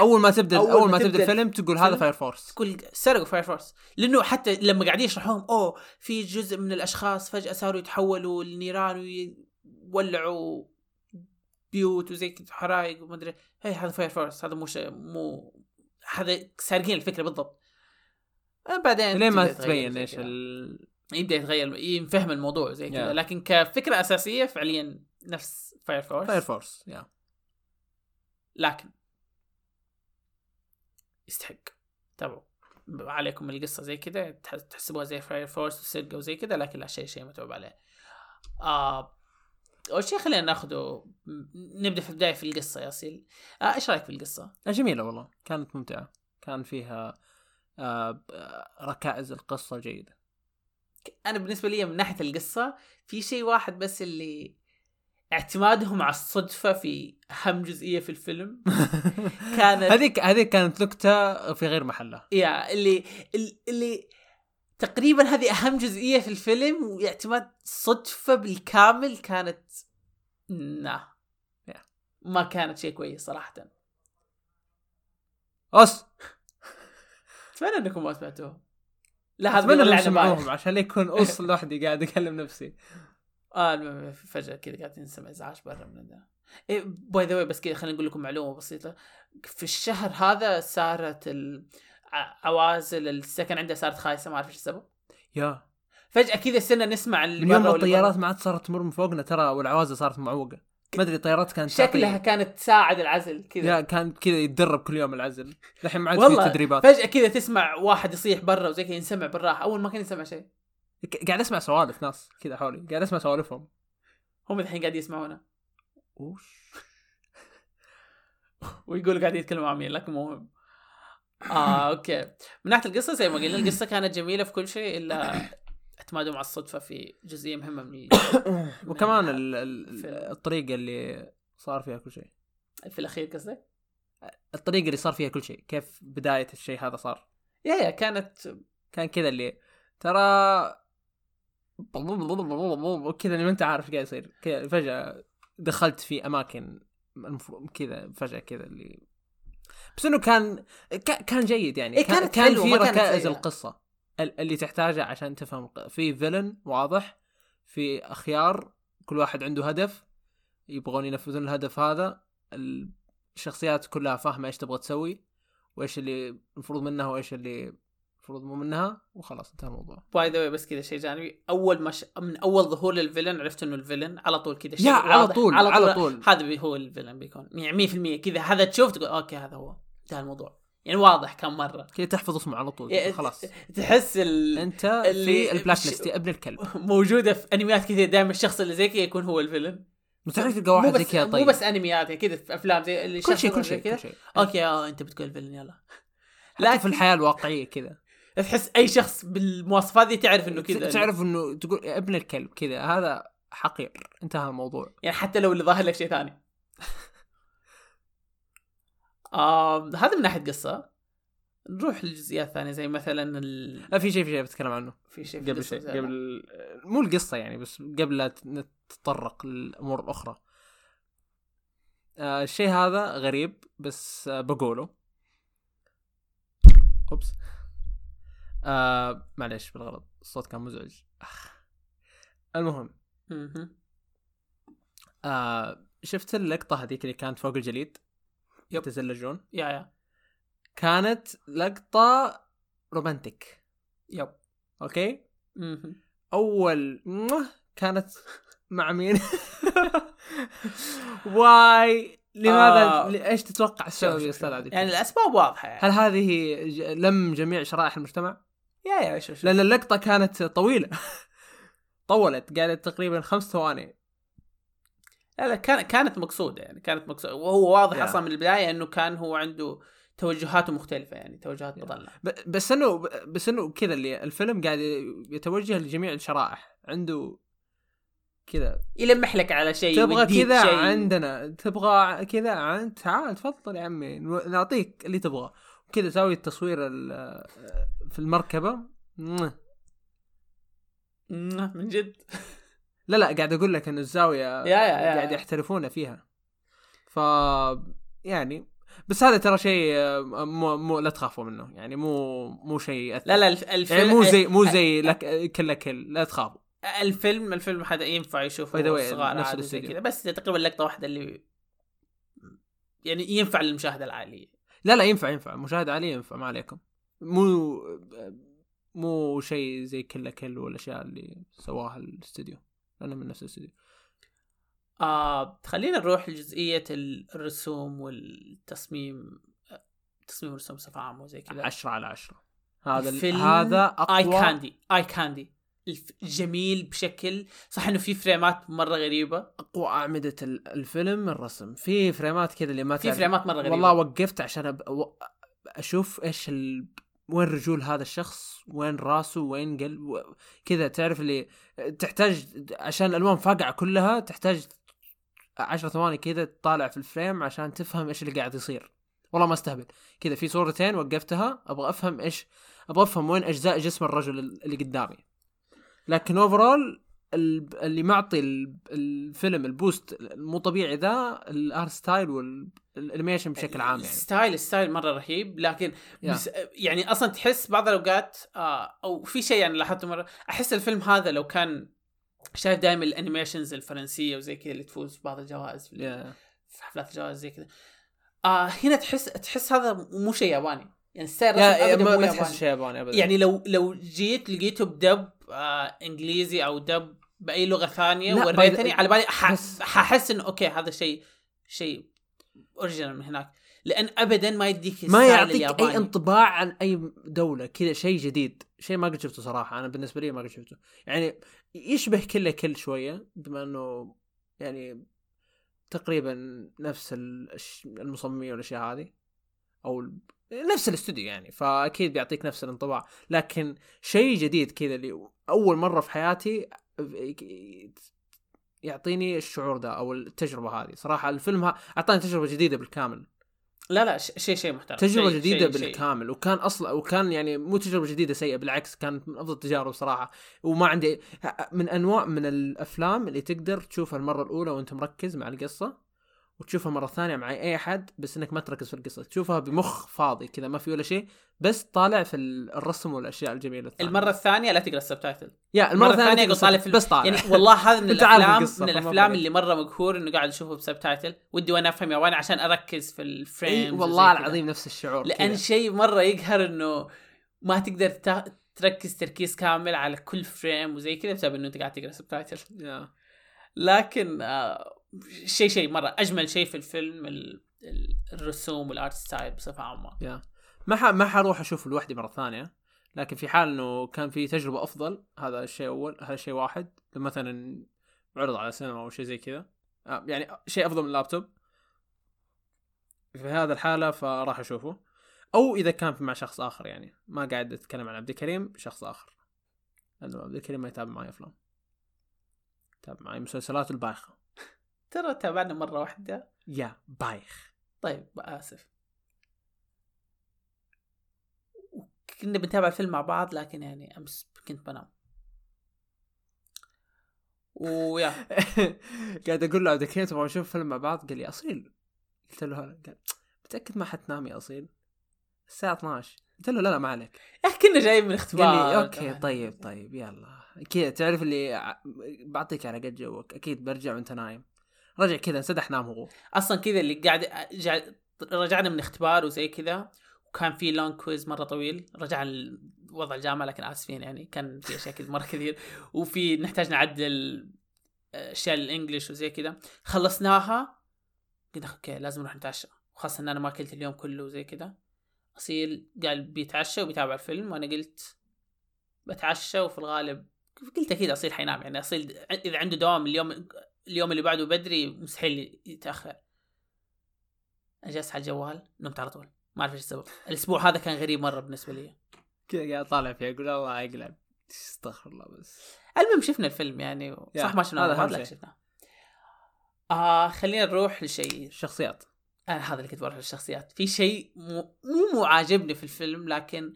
أول ما تبدا أول أول, ما ما تبدأ تبدأ الفيلم تقول هذا فاير فورس تقول سرقوا فاير فورس لأنه حتى لما قاعدين يشرحوهم أوه في جزء من الأشخاص فجأة صاروا يتحولوا لنيران ويولعوا بيوت وزي كذا حرائق وما أدري. هي هذا فاير فورس هذا مو شيء مو هذا سارقين الفكرة بالضبط. آه، بعدين لين ما تبين إيش. ال... يبدأ يتغير ينفهم الموضوع زي كذا. Yeah. لكن كفكرة أساسية فعليا نفس فاير فورس فاير فورس yeah لكن يستحق. تابعوا. عليكم القصة زي كذا تح- تحسبوها زي فاير فورس وسرقة وزي كذا لكن لا شيء شيء متعوب عليه. آه أول شيء خلينا ناخذه نبدأ في البداية في القصة يا سيل. آه إيش رأيك في القصة؟ آه، جميلة والله. كانت ممتعة. كان فيها آه آه، ركائز القصة جيدة. أنا بالنسبة لي من ناحية القصة في شيء واحد بس اللي اعتمادهم على الصدفة في أهم جزئية في الفيلم. كانت هذيك هذيك كانت نكتة في غير محلها. يا اللي اللي تقريبا هذه أهم جزئية في الفيلم واعتماد صدفة بالكامل كانت يا. ما كانت شيء كويس صراحة. أس أتمنى أنكم ما سمعتوه. لا هذا أتمنى بايخ. يسمعوهم عشان لا يكون أس لوحدي قاعد أكلم نفسي. آه المهم فجأة كذا قاعدين نسمع إزعاج برا من ده إيه باي ذا بس كذا خلينا نقول لكم معلومة بسيطة. في الشهر هذا صارت العوازل السكن عندها صارت خايسة ما أعرف إيش السبب. يا. فجأة كذا صرنا نسمع اللي من يوم الطيارات. ما عاد صارت تمر من فوقنا ترى والعوازل صارت معوقة. ما أدري الطيارات كانت تعطي- شكلها كانت تساعد العزل كذا. كان كذا يتدرب كل يوم العزل. الحين ما عاد في تدريبات. فجأة كذا تسمع واحد يصيح برا وزي كذا ينسمع بالراحة. أول ما كان يسمع شيء. ك- قاعد أسمع سوالف ناس كذا حولي. قاعد أسمع سوالفهم. هم الحين قاعدين يسمعونا. وش ويقولوا قاعدين يتكلموا مع مين لكن مو مهم. آه أوكي من ناحية القصة زي ما قلنا القصة كانت جميلة في كل شيء إلا اعتمادهم على الصدفة في جزئية مهمة من وكمان ال- ال-. الطريقة اللي صار فيها كل شيء في الأخير قصدك؟ الطريقة اللي صار فيها كل شيء كيف بداية الشيء هذا صار يا يا كانت كان كذا اللي ترى كذا اللي ما أنت عارف إيش قاعد يصير كذا فجأة دخلت في أماكن كذا فجأة كذا اللي بس إنه كان كا- كان جيد يعني إيه، كان, كان في ركائز. القصة ال- اللي تحتاجها عشان تفهم في فيلن واضح في أخيار كل واحد عنده هدف يبغون ينفذون الهدف هذا الشخصيات كلها فاهمة إيش تبغى تسوي وإيش اللي المفروض منها وإيش اللي المفروض مو منها وخلاص انتهى الموضوع. by the way بس كذا شيء جانبي. أول ما ش... من أول ظهور لل villain عرفت إنه ال villain على طول كذا شيء yeah على واضح. طول على طول. هذا هو ال villain بيكون. يعني 100% كذا هذا تشوف تقول okay هذا هو. انتهى الموضوع. يعني واضح كم مرة. كذا تحفظ اسمه على طول يعني خلاص. تحس ال... أنت اللي- في ال black list يا ابن الكلب. موجودة في أنميات كثير دائما الشخص اللي زي كذا يكون هو ال villain. مستحيل تلقى واحد زي كذا طيب. مو بس أنميات يعني كذا في أفلام زي اللي كل شيء كل شيء كذا. شيء. okay آه أنت بتقول villain يلا. لكن في الحياة الواقعية كذا. تحس أي شخص بالمواصفات دي تعرف إنه كذا. تعرف إنه تقول يا ابن الكلب كذا هذا حقير. انتهى الموضوع. يعني حتى لو اللي ظاهر لك شيء ثاني. آه هذا من ناحية قصة. نروح للجزئيات الثانية زي مثلا ال... لا في شيء في شيء بتكلم عنه. في شيء في قبل شيء زي قبل مو القصة يعني بس قبل لا نتطرق للأمور الأخرى. آه الشيء هذا غريب بس آه بقوله. oops. آه معليش بالغلط. الصوت كان مزعج. أخ. المهم. مهم. آه شفت اللقطة هذيك اللي كانت فوق الجليد؟ yep. يتزلجون؟ yeah yeah. كانت لقطة romantic yep. okay. أول كانت مع مين؟ واي. لماذا؟ آه. إيش تتوقع السبب يا أستاذ يعني الأسباب واضحة يعني. هل هذه لم جميع شرائح المجتمع؟ يا يا شوف لأن اللقطة كانت طويلة. طولت قالت تقريبا خمس ثواني. لا لا كان كانت مقصودة يعني كانت مقصودة. وهو واضح. أصلا من البداية إنه كان هو عنده توجهاته مختلفة يعني توجهات يا. بطلنا ب- بس انه بس إنه كذا اللي الفيلم قاعد يتوجه لجميع الشرائح. عنده كذا. يلمح لك على شيء تبغى كذا. عندنا. تبغى كذا عن تعال تفضل يا عمي نعطيك اللي تبغاه. كذا سوي التصوير ال- في المركبة. من جد؟ لا لا قاعد أقول لك إن الزاوية يا- يا- يا. قاعد يحترفون فيها. ف يعني بس هذا ترى شيء آه، مو, مو لا تخافوا منه. يعني مو مو شيء. لا لا الف- الفيلم يعني مو زي مو زي لك كل كل لا تخافوا. الفيلم الفيلم هذا ينفع يشوفه الصغار نفس زي. كذا. بس تقريبا لقطة واحدة اللي يعني ينفع للمشاهدة العالية. لا لا ينفع ينفع. مشاهدة عالية ينفع ما عليكم. مو مو شيء زي كل كل والأشياء اللي سواها الاستوديو. لأنه من نفس الاستوديو. آه خلينا نروح لجزئية الرسوم والتصميم. تصميم الرسوم بصفة عامة وزي كذا. عشرة على عشرة. هذا ال- الفيلم هذا eye أقوى candy eye candy جميل بشكل. صح إنه في frameات مرة غريبة. أقوى أعمدة ال- الفيلم الرسم. في frameات كذا اللي ما في فريمات مرة غريبة. والله وقفت عشان أب... أشوف إيش ال... وين رجول هذا الشخص وين راسه وين قلب و... كذا. تعرف اللي تحتاج عشان الألوان فاقعة كلها تحتاج عشر ثواني كذا تطالع في ال frame عشان تفهم إيش اللي قاعد يصير. والله ما أستهبل. كذا في صورتين وقفتها أبغى أفهم إيش أبغى أفهم وين أجزاء جسم الرجل اللي قدامي. لكن overall اللي معطي ال- الفيلم ال boost المو طبيعي ذا ال art style وال animation بشكل عام يعني ال style ال style مرة رهيب لكن yeah. بس يعني أصلا تحس بعض الأوقات آه أو في شيء يعني لاحظته مرة أحس الفيلم هذا لو كان شايف دائما ال animations الفرنسية وزي كذا اللي تفوز ببعض الجوائز في, yeah. في حفلات الجوائز زي كذا آه هنا تحس تحس هذا مو شيء ياباني يعني أصلاً yeah أبداً ما, ما. تحس شيء ياباني ابدا يعني لو لو جيت لقيته ب dub آه إنجليزي أو dub بأي لغة ثانية لا، وريتني على بالي ححس إنه okay هذا شيء شيء original من هناك لأن ابدا ما يديك ما يعطيك الياباني. اي انطباع عن أي دولة كذا شيء جديد شيء ما قد شفته صراحة أنا بالنسبة لي ما قد شفته يعني يشبه كله كل شوية بما إنه يعني تقريبا نفس المصممين والأشياء هذه أو نفس الاستوديو يعني فأكيد بيعطيك نفس الانطباع. لكن شيء جديد كذا اللي أول مرة في حياتي يعطيني الشعور ده أو التجربة هذه. صراحة الفيلم أعطاني تجربة جديدة بالكامل. لا لا شيء شيء محترم. تجربة شيء جديدة شيء بالكامل. وكان أصلا وكان يعني مو تجربة جديدة سيئة بالعكس كانت من أفضل التجارب صراحة. وما عندي من أنواع من الأفلام اللي تقدر تشوفها المرة الأولى وأنت مركز مع القصة وتشوفها مرة ثانية مع أي أحد بس إنك ما تركز في القصة. تشوفها بمخ فاضي كذا ما في ولا شيء بس طالع في ال- الرسم والأشياء الجميلة الثانية. المرة الثانية لا تقرأ ال subtitle. yeah المرة الثانية تقدر يقول طالع في بس طالع. يعني والله هذا من الافلام من الأفلام. اللي مرة مقهور إنه قاعد اشوفه ب subtitle. ودي وأنا افهم ياباني عشان أركز في ال frame والله العظيم نفس الشعور لأن. شيء مرة يقهر إنه ما تقدر تركز تركيز كامل على كل frame وزي كذا بسبب إنه أنت قاعد تقرأ subtitle. Yeah. لكن آه شيء شيء مرة أجمل شيء في الفيلم ال- ال- الرسوم وال art style بصفة عامة. yeah ما. ما حروح اشوفه لوحدي مرة ثانية لكن في حال إنه كان في تجربة أفضل هذا الشيء اول هذا شيء واحد. مثلا عرض على سينما أو شيء زي كذا. آه، يعني شيء أفضل من اللابتوب. في هذا الحالة فراح أشوفه. أو إذا كان مع شخص آخر يعني. ما قاعد أتكلم عن عبد الكريم شخص آخر. لأنه عبد الكريم ما يتابع معي أفلام. يتابع معي مسلسلات البايخة. ترى تابعنا مرة واحدة. يا بايخ. طيب آسف. كنا بنتابع الفيلم مع بعض لكن يعني أمس كنت بنام. ويا. قاعد أقول له عبد الكريم تبغى نشوف فيلم مع بعض؟ قال لي أصيل. قلت له هلا قال متأكد ما حتنام يا أصيل؟ الساعة 12 قلت له لا لا ما عليك. يا أخي كنا جايين من اختبار. قال لي okay طيب طيب يلا. كذا تعرف اللي بعطيك على قد جوك. أكيد برجع وأنت نايم. رجع كذا انسدح نام هو. أصلا كذا اللي قاعد رجعنا من اختبار وزي كذا وكان في long quiz مرة طويل رجع وضع الجامعة لكن آسفين يعني كان في أشياء كذا مرة كثير. وفي نحتاج نعدل أشياء الإنجليش وزي كذا. خلصناها قلنا أوكي لازم نروح نتعشى. وخاصه إن أنا ما أكلت اليوم كله وزي كذا. أصيل قال بيتعشى وبيتابع الفيلم وأنا قلت بتعشى وفي الغالب قلت أكيد أصيل حينام. يعني أصيل إذا عنده دوام اليوم اليوم اللي بعده بدري مستحيل يتأخر. جلست على الجوال نمت على طول. ما أعرف إيش السبب. الأسبوع هذا كان غريب مرة بالنسبة لي. كذا قاعد طالع فيها يقول الله يقلب استغفر الله بس. المهم شفنا الفيلم يعني صح ما شفناه؟ هذا لكن. شفناه. آه خلينا نروح لشيء. الشخصيات. أنا هذا اللي كنت بروح للشخصيات. في شيء مو مو مو عاجبني في الفيلم لكن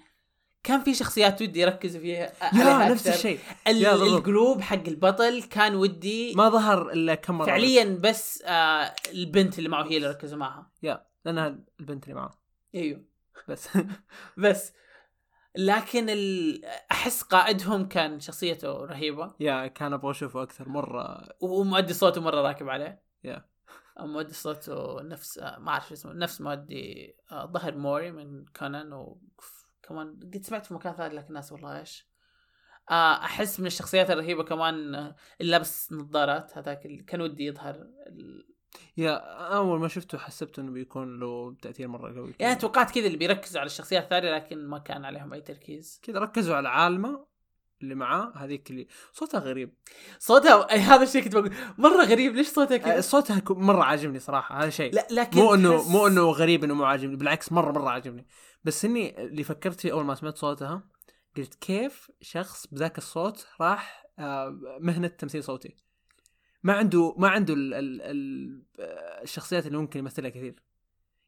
كان في شخصيات ودي يركزوا فيها يا نفس. الشيء. الجروب حق البطل كان ودي ما ظهر إلا كم مرة. فعليا بس آه البنت اللي معه هي اللي ركزوا معها. يا لأنها البنت اللي معاه إيوه. بس. بس. لكن ال... أحس قائدهم كان شخصيته رهيبة. يا كان أبغى أشوفه أكثر مرة. ومؤدي صوته مرة راكب عليه. يا. مؤدي صوته نفس آه، ما أعرف اسمه نفس مؤدي آه، ظهر موري من كونان وكمان قد سمعت في مكان ثاني لكن ناس والله إيش. آه، أحس من الشخصيات الرهيبة كمان اللي لابس نظارات هذاك اللي كان ودي يظهر ال... يا أول ما شفته حسبت إنه بيكون له تأثير مرة قوي. يعني توقعت كذا اللي بيركزوا على الشخصيات الثانية لكن ما كان عليهم أي تركيز. كذا ركزوا على العالمة اللي معاه هذيك اللي صوتها غريب. صوتها أي هذا الشيء كنت بقول مرة غريب. ليش صوتها كذا؟ صوتها كو- مرة عاجبني صراحة هذا شيء. لا لكن مو انه مو إنه غريب إنه مو عاجبني بالعكس مره مرة عاجبني. بس إني اللي فكرت فيه أول ما سمعت صوتها قلت كيف شخص بذاك الصوت راح آه، مهنة تمثيل صوتي. ما عنده ما عنده ال ال ال آه، الشخصيات اللي ممكن يمثلها كثير.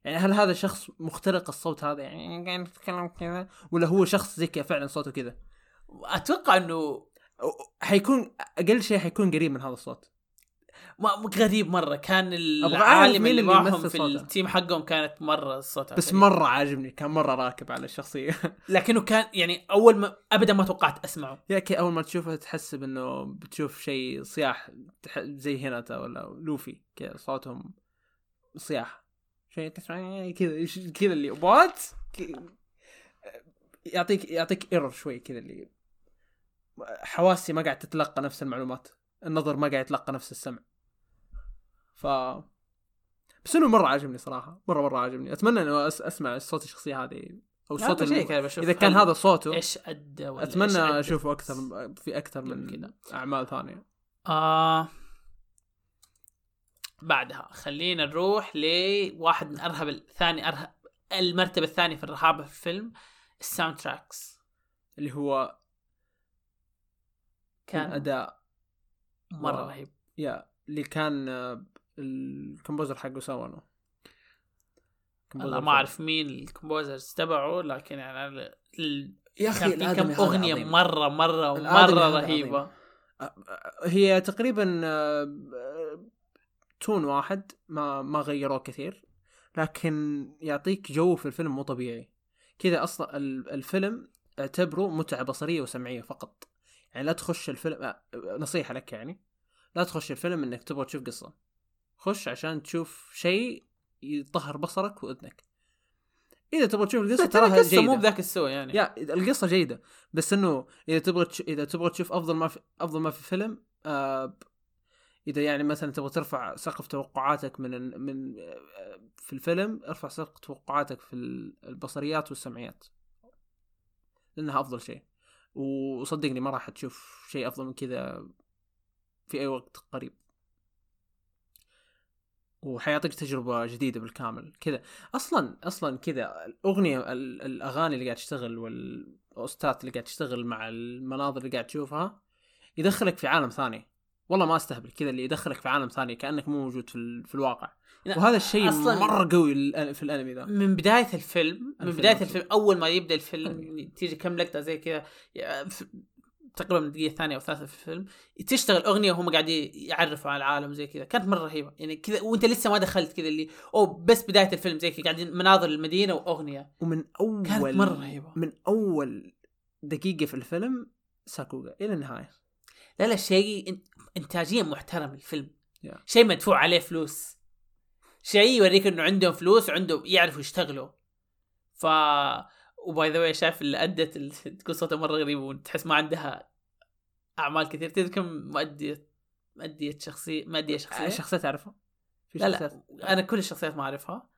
يعني هل هذا شخص مخترق الصوت هذا؟ يعني قاعد يتكلم كذا؟ ولا هو شخص زي كذا فعلا صوته كذا؟ أتوقع إنه حيكون أقل شيء حيكون قريب من هذا الصوت. ما غريب مرة كان العالم اللي معهم في. التيم حقهم كانت مرة صوتها بس غريب. مرة عاجبني كان مرة راكب على الشخصية. لكنه كان يعني أول ما ابدا ما توقعت أسمعه. يا أول ما تشوفها تحسب انه بتشوف شيء صياح زي هيناتا ولا لوفي كذا صوتهم صياح. شيء تسمع كذا إيش- كذا اللي what يعطيك يعطيك error شوي كذا اللي حواسي ما قاعد تتلقى نفس المعلومات. النظر ما قاعد يتلقى نفس السمع. ف بس إنه مرة عاجبني صراحة. مرة مرة عاجبني. أتمنى إنه أس- أسمع صوت الشخصيه هذه أو صوت الم... بشوف إذا كان هذا صوته إيش أدى ولا أتمنى. أشوفه أكثر في أكثر من كذا. أعمال ثانية. آه بعدها. خلينا نروح لواحد من أرهب الثاني أرهب المرتبة الثانية في الرهابة في الفيلم ال soundtracks. اللي هو كان الاداء مرة. رهيب yeah اللي كان آه، ال composer حقه سوى أنا ما أعرف مين ال composers تبعه لكن يعني ال- ال- يا كان في كم أغنية عظيم. مرة مرة مرة رهيبة عظيم. هي تقريبا آه، آه، تون واحد ما ما غيروه كثير لكن يعطيك جو في الفيلم مو طبيعي كذا أصلا ال- الفيلم اعتبره متعة بصرية وسمعية فقط يعني لا تخش الفيلم آه، نصيحة لك يعني. لا تخش الفيلم إنك تبغى تشوف قصة. خش عشان تشوف شيء يطهر بصرك وإذنك. إذا تبغى تشوف القصة ترى تراها قصه مو بذاك السوء يعني. يا القصة جيدة. بس إنه إذا تبغى تش... إذا تبغى تشوف أفضل ما في أفضل ما في فيلم آه... إذا يعني مثلا تبغى ترفع سقف توقعاتك من من آه، في الفيلم ارفع سقف توقعاتك في ال- البصريات والسمعيات. لأنها أفضل شيء. وصدقني ما راح تشوف شيء أفضل من كذا في أي وقت قريب. وحيعطيك تجربة جديدة بالكامل. كذا. أصلا أصلا كذا الأغنية ال- الأغاني اللي قاعد تشتغل والاوستات اللي قاعد تشتغل مع المناظر اللي قاعد تشوفها يدخلك في عالم ثاني. والله ما أستهبل كذا اللي يدخلك في عالم ثاني كأنك مو موجود في, ال- في الواقع. وهذا الشيء مرة قوي في الأنمي ذا. من بداية الفيلم من الفيلم بداية أصلاً. الفيلم أول ما يبدأ الفيلم تيجي كم لقطة زي كذا تقريبا من الدقيقه الثانية أو الثالثه في الفيلم تشتغل أغنية وهم قاعدين يعرفوا على العالم زي كذا. كانت مرة رهيبة. يعني كذا وأنت لسه ما دخلت كذا اللي أو بس بداية الفيلم زي كذا قاعدين مناظر المدينة وأغنية. ومن أول كانت مرة رهيبة. من أول دقيقة في الفيلم ساكوغا إلى النهاية. لا لا شيء انتاجيا محترم الفيلم. Yeah. شيء مدفوع عليه فلوس. شيء يوريك إنه عندهم فلوس وعندهم يعرفوا يشتغلوا. ف و by the way شايف اللي أدت صوتها مرة غريب وتحس ما عندها أعمال كثير. كم مؤدية مؤدية شخصية مؤدية شخصية؟ شخصيات تعرفها؟ في لا شخصيات. لا أنا كل الشخصيات ما أعرفها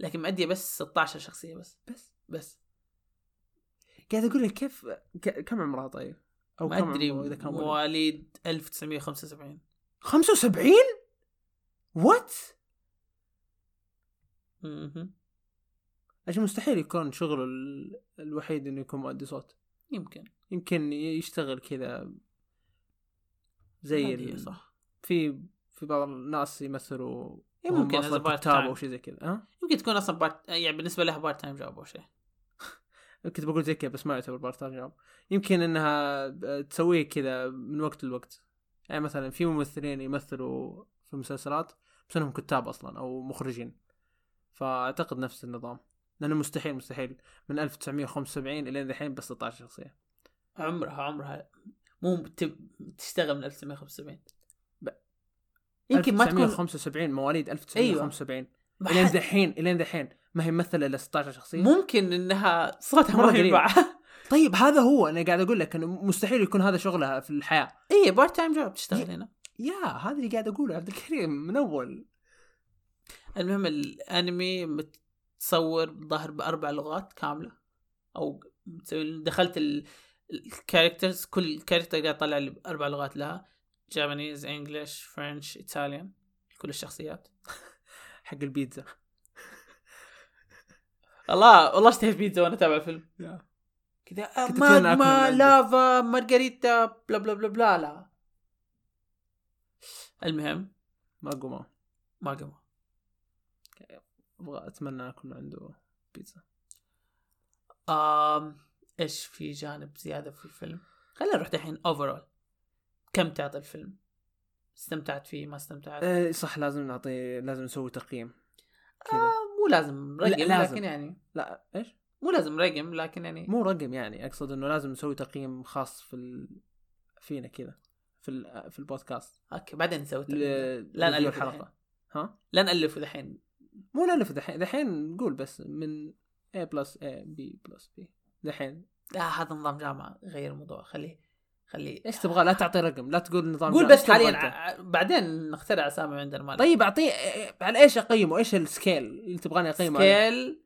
لكن مؤدية بس 16 شخصية بس. بس. بس. قاعد أقول لك كيف. كم عمرها طيب؟ أو ما أدري إذا كان؟ مواليد 1975 75 وات؟ أجل مستحيل يكون شغله ال... الوحيد إنه يكون مؤدي صوت يمكن يمكن يشتغل كذا زي ال... صح في في بعض الناس يمثلوا ممكن part كتاب. أو شيء زي كذا ها؟ يمكن تكون أصلا بارت يعني بالنسبة لها part time job أو شيء كنت بقول زي كذا بس ما يعتبر part time job يمكن إنها تسويه كذا من وقت لوقت. يعني مثلا في ممثلين يمثلوا في مسلسلات بس إنهم كتاب أصلا أو مخرجين. فأعتقد نفس النظام. لأنه مستحيل مستحيل. من 1975 إلى الحين بس 16 شخصية. عمرها عمرها. مو تشتغل من 1975 ب- يمكن ما تكون 1975 مواليد 1975 ما إلين دحين إلين دحين. ما هي ممثلة إلا 16 شخصية. ممكن إنها صوتها. ينفع طيب هذا هو أنا قاعد أقول لك إنه مستحيل يكون هذا شغلها في الحياة. اي part time job تشتغل هنا. yeah هذا اللي قاعد أقوله عبد الكريم من أول. المهم الأنمي متصور ظاهر بأربع لغات كاملة. أو دخلت ال- ال characters كل character قاعد طلع لي أربع لغات لها. Japanese English French Italian كل الشخصيات. حق البيتزا. الله والله اشتهيت بيتزا وأنا أتابع الفيلم. Yeah. كذا magma؟ lava مارغريتا bla bla bla bla لا. المهم ما أقوم ما قام أبغى أتمنى أكون عنده بيتزا. آم إيش في جانب زيادة في الفيلم؟ خلينا نروح دحين اوفرول كم تعطي الفيلم؟ استمتعت فيه ما استمتعت؟ إيه صح لازم نعطي لازم نسوي تقييم. كذا. مو لازم رقم لا، لازم. لكن يعني لا إيش؟ مو لازم رقم لكن يعني مو رقم يعني أقصد إنه لازم نسوي تقييم خاص في ال... فينا كذا في ال... في البودكاست. أوكي بعدين نسوي ل... لا نألف الحلقة. ها؟ لا نألف دحين مو نألف دحين دحين نقول بس من A بلس A B بلس B. دحين لا هذا نظام جامعة غير الموضوع خليه. خليه إيش تبغى؟ لا تعطي رقم لا تقول نظام قول. بس حاليا؟ ع- بعدين نخترع أسامي عندنا ما طيب اعطيه على إيش أقيمه؟ إيش السكيل اللي تبغاني أقيمه؟ سكيل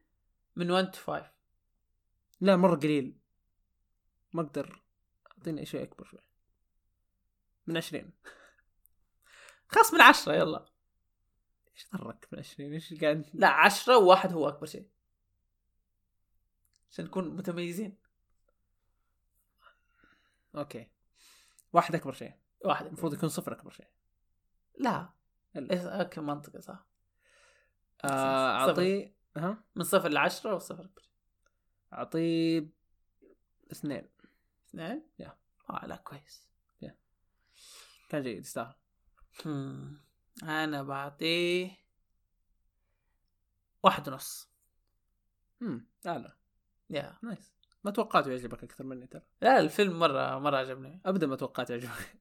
من 1 تو 5 لا مرة قليل. ما أقدر. أعطيني شيء أكبر شوي. من 20 خلاص من 10 يلا. إيش ضرك من 20 إيش قاعد؟ لا 10 وواحد هو أكبر شيء. عشان نكون متميزين. Okay. واحد أكبر شيء. واحد المفروض يكون صفر أكبر شيء. لا. إيه، okay منطقي صح. آه، صفر. أعطيه ها؟ من صفر ل 10 وصفر أكبر. شيء أعطيه اثنين. اثنين؟ يا. آه لا كويس. كان جيد يستاهل. أنا بعطيه واحد ونص. امم أعلى. يا نايس ما توقعته يعجبك أكثر مني ترى. لا الفيلم مرة مرة عجبني. ابدا ما توقعت يعجبك.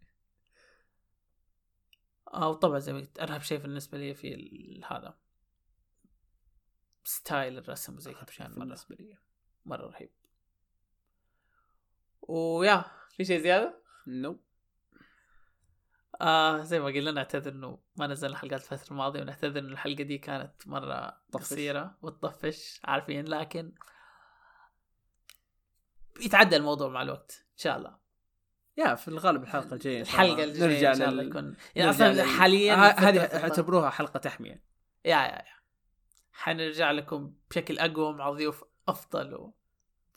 أو طبعا زي ما قلت أرهب شيء بالنسبة لي في هذا. style الرسم وزي كذا مره بالنسبة لي مرة رهيب. و yeah في شيء زيادة؟ No. آه زي ما قلنا نعتذر إنه ما نزلنا حلقات الفترة الماضية ونعتذر إن الحلقة دي كانت مرة طفش. قصيرة وتطفش عارفين لكن يتعدى الموضوع مع الوقت إن شاء الله. يا في الغالب الحلقة الجاية الحلقة الجاية نرجع إن شاء الله لل- يكون يعني أصلا حاليا هذه. اعتبروها حلقة تحميه يا يا يا. حنرجع لكم بشكل أقوى مع ضيوف أفضل و...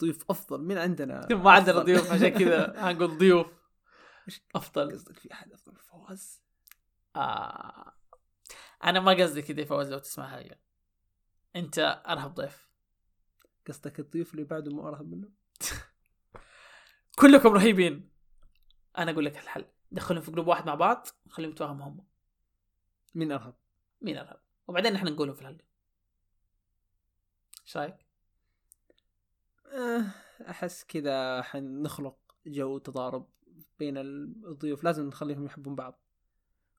ضيوف أفضل من عندنا. ما عندنا. ضيوف عشان كذا هنقول ضيوف أفضل. قصدك في أحد أفضل فواز؟ آه. أنا ما قصدي كذا فوز لو تسمع هاي. أنت أرهب ضيف. قصدك الضيوف اللي بعده مو أرهب منه؟ كلكم رهيبين. أنا أقول لك الحل. دخلهم في جروب واحد مع بعض خليهم يتفاهموا هم. مين أرهب؟ مين أرهب؟ وبعدين نحن نقولهم في الحلقة إيش رأيك؟ آه، أحس كذا حنخلق جو تضارب بين الضيوف. لازم نخليهم يحبون بعض.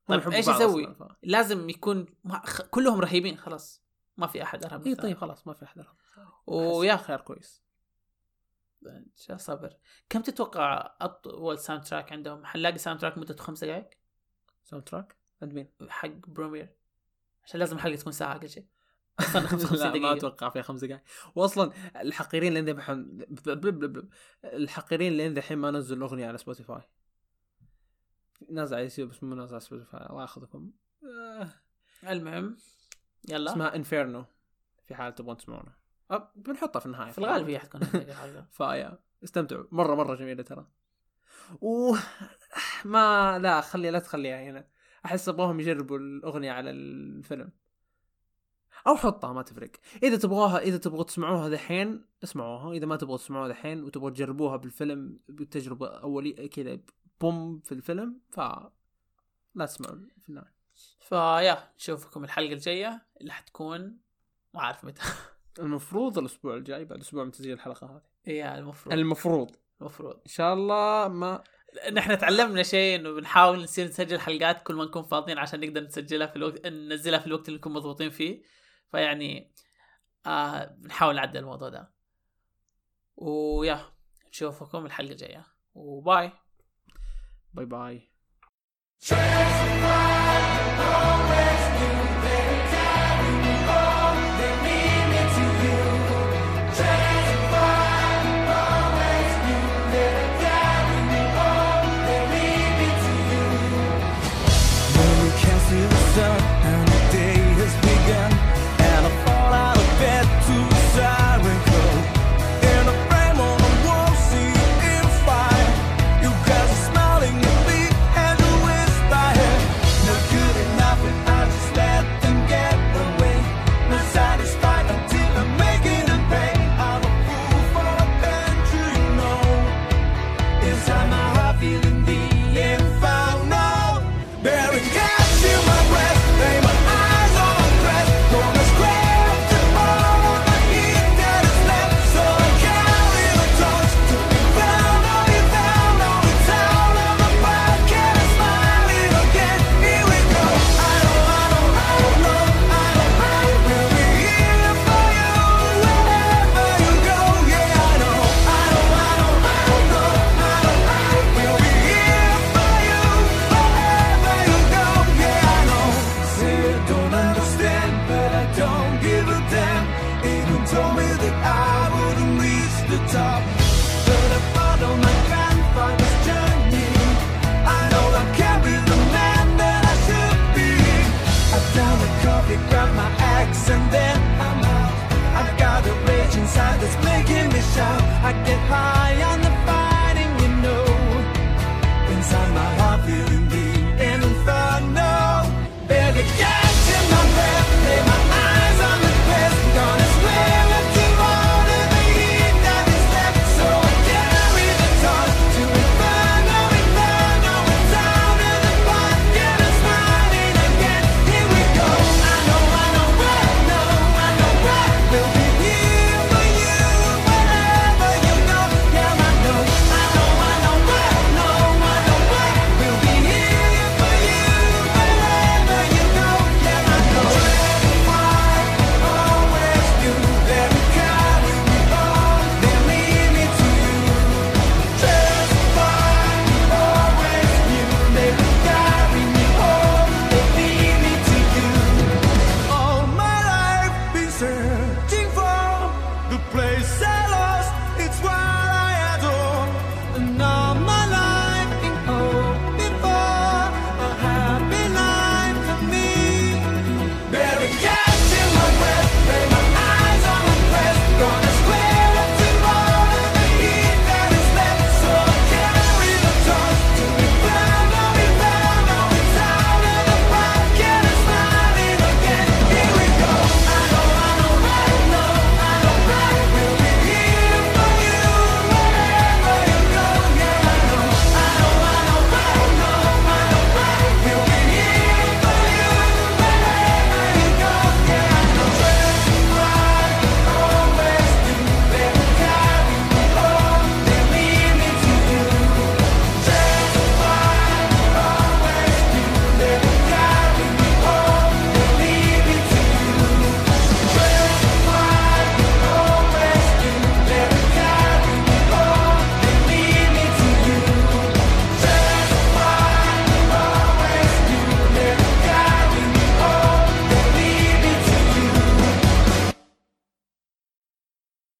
طيب إيش أسوي؟ لازم يكون ما- خ- كلهم رهيبين خلاص. ما في أحد أرهب اي. طيب خلاص ما في أحد أرهب. ويا خيار كويس. صبر. كم تتوقع أطول soundtrack عندهم؟ حنلاقي soundtrack مدته خمس دقائق soundtrack عند مين؟ حق premiere عشان لازم الحلقة تكون ساعة أقل شيء. أصلا 55 لا ما دقيقة. أتوقع فيها خمس دقائق واصلا الحقيرين لين ذبحهم. الحقيرين لين ذحين ما نزلوا الاغنيه على سبوتيفاي ناس على يوتيوب بس مو ناس على سبوتيفاي الله يأخذكم. آه، المهم يلا. اسمها انفيرنو في حال تبغون تسمعونها أه، بنحطها في النهاية. في الغالب هي حتكون فيا استمتعوا. مرة مرة جميلة ترى. و ما لا خلي لا تخليها هنا. أحس أبغاهم يجربوا الأغنية على الفيلم. أو حطها ما تفرق. إذا تبغاها إذا تبغوا تسمعوها دحين اسمعوها. إذا ما تبغوا تسمعوها دحين وتبغوا تجربوها بالفيلم بتجربة أولية كذا بوم في الفيلم ف لا تسمعوا في النهاية. فيا نشوفكم الحلقة الجاية اللي حتكون ما أعرف متى. المفروض الأسبوع الجاي بعد أسبوع من تسجيل الحلقة هذه. هي المفروض. المفروض. المفروض. إن شاء الله ما نحن تعلمنا شيء إنه بنحاول نصير نسجل حلقات كل ما نكون فاضيين عشان نقدر نسجلها في الوقت ننزلها في الوقت اللي نكون مضغوطين فيه. فيعني آه بنحاول نعدل الموضوع ده. ويا نشوفكم الحلقة الجاية. وباي. باي باي.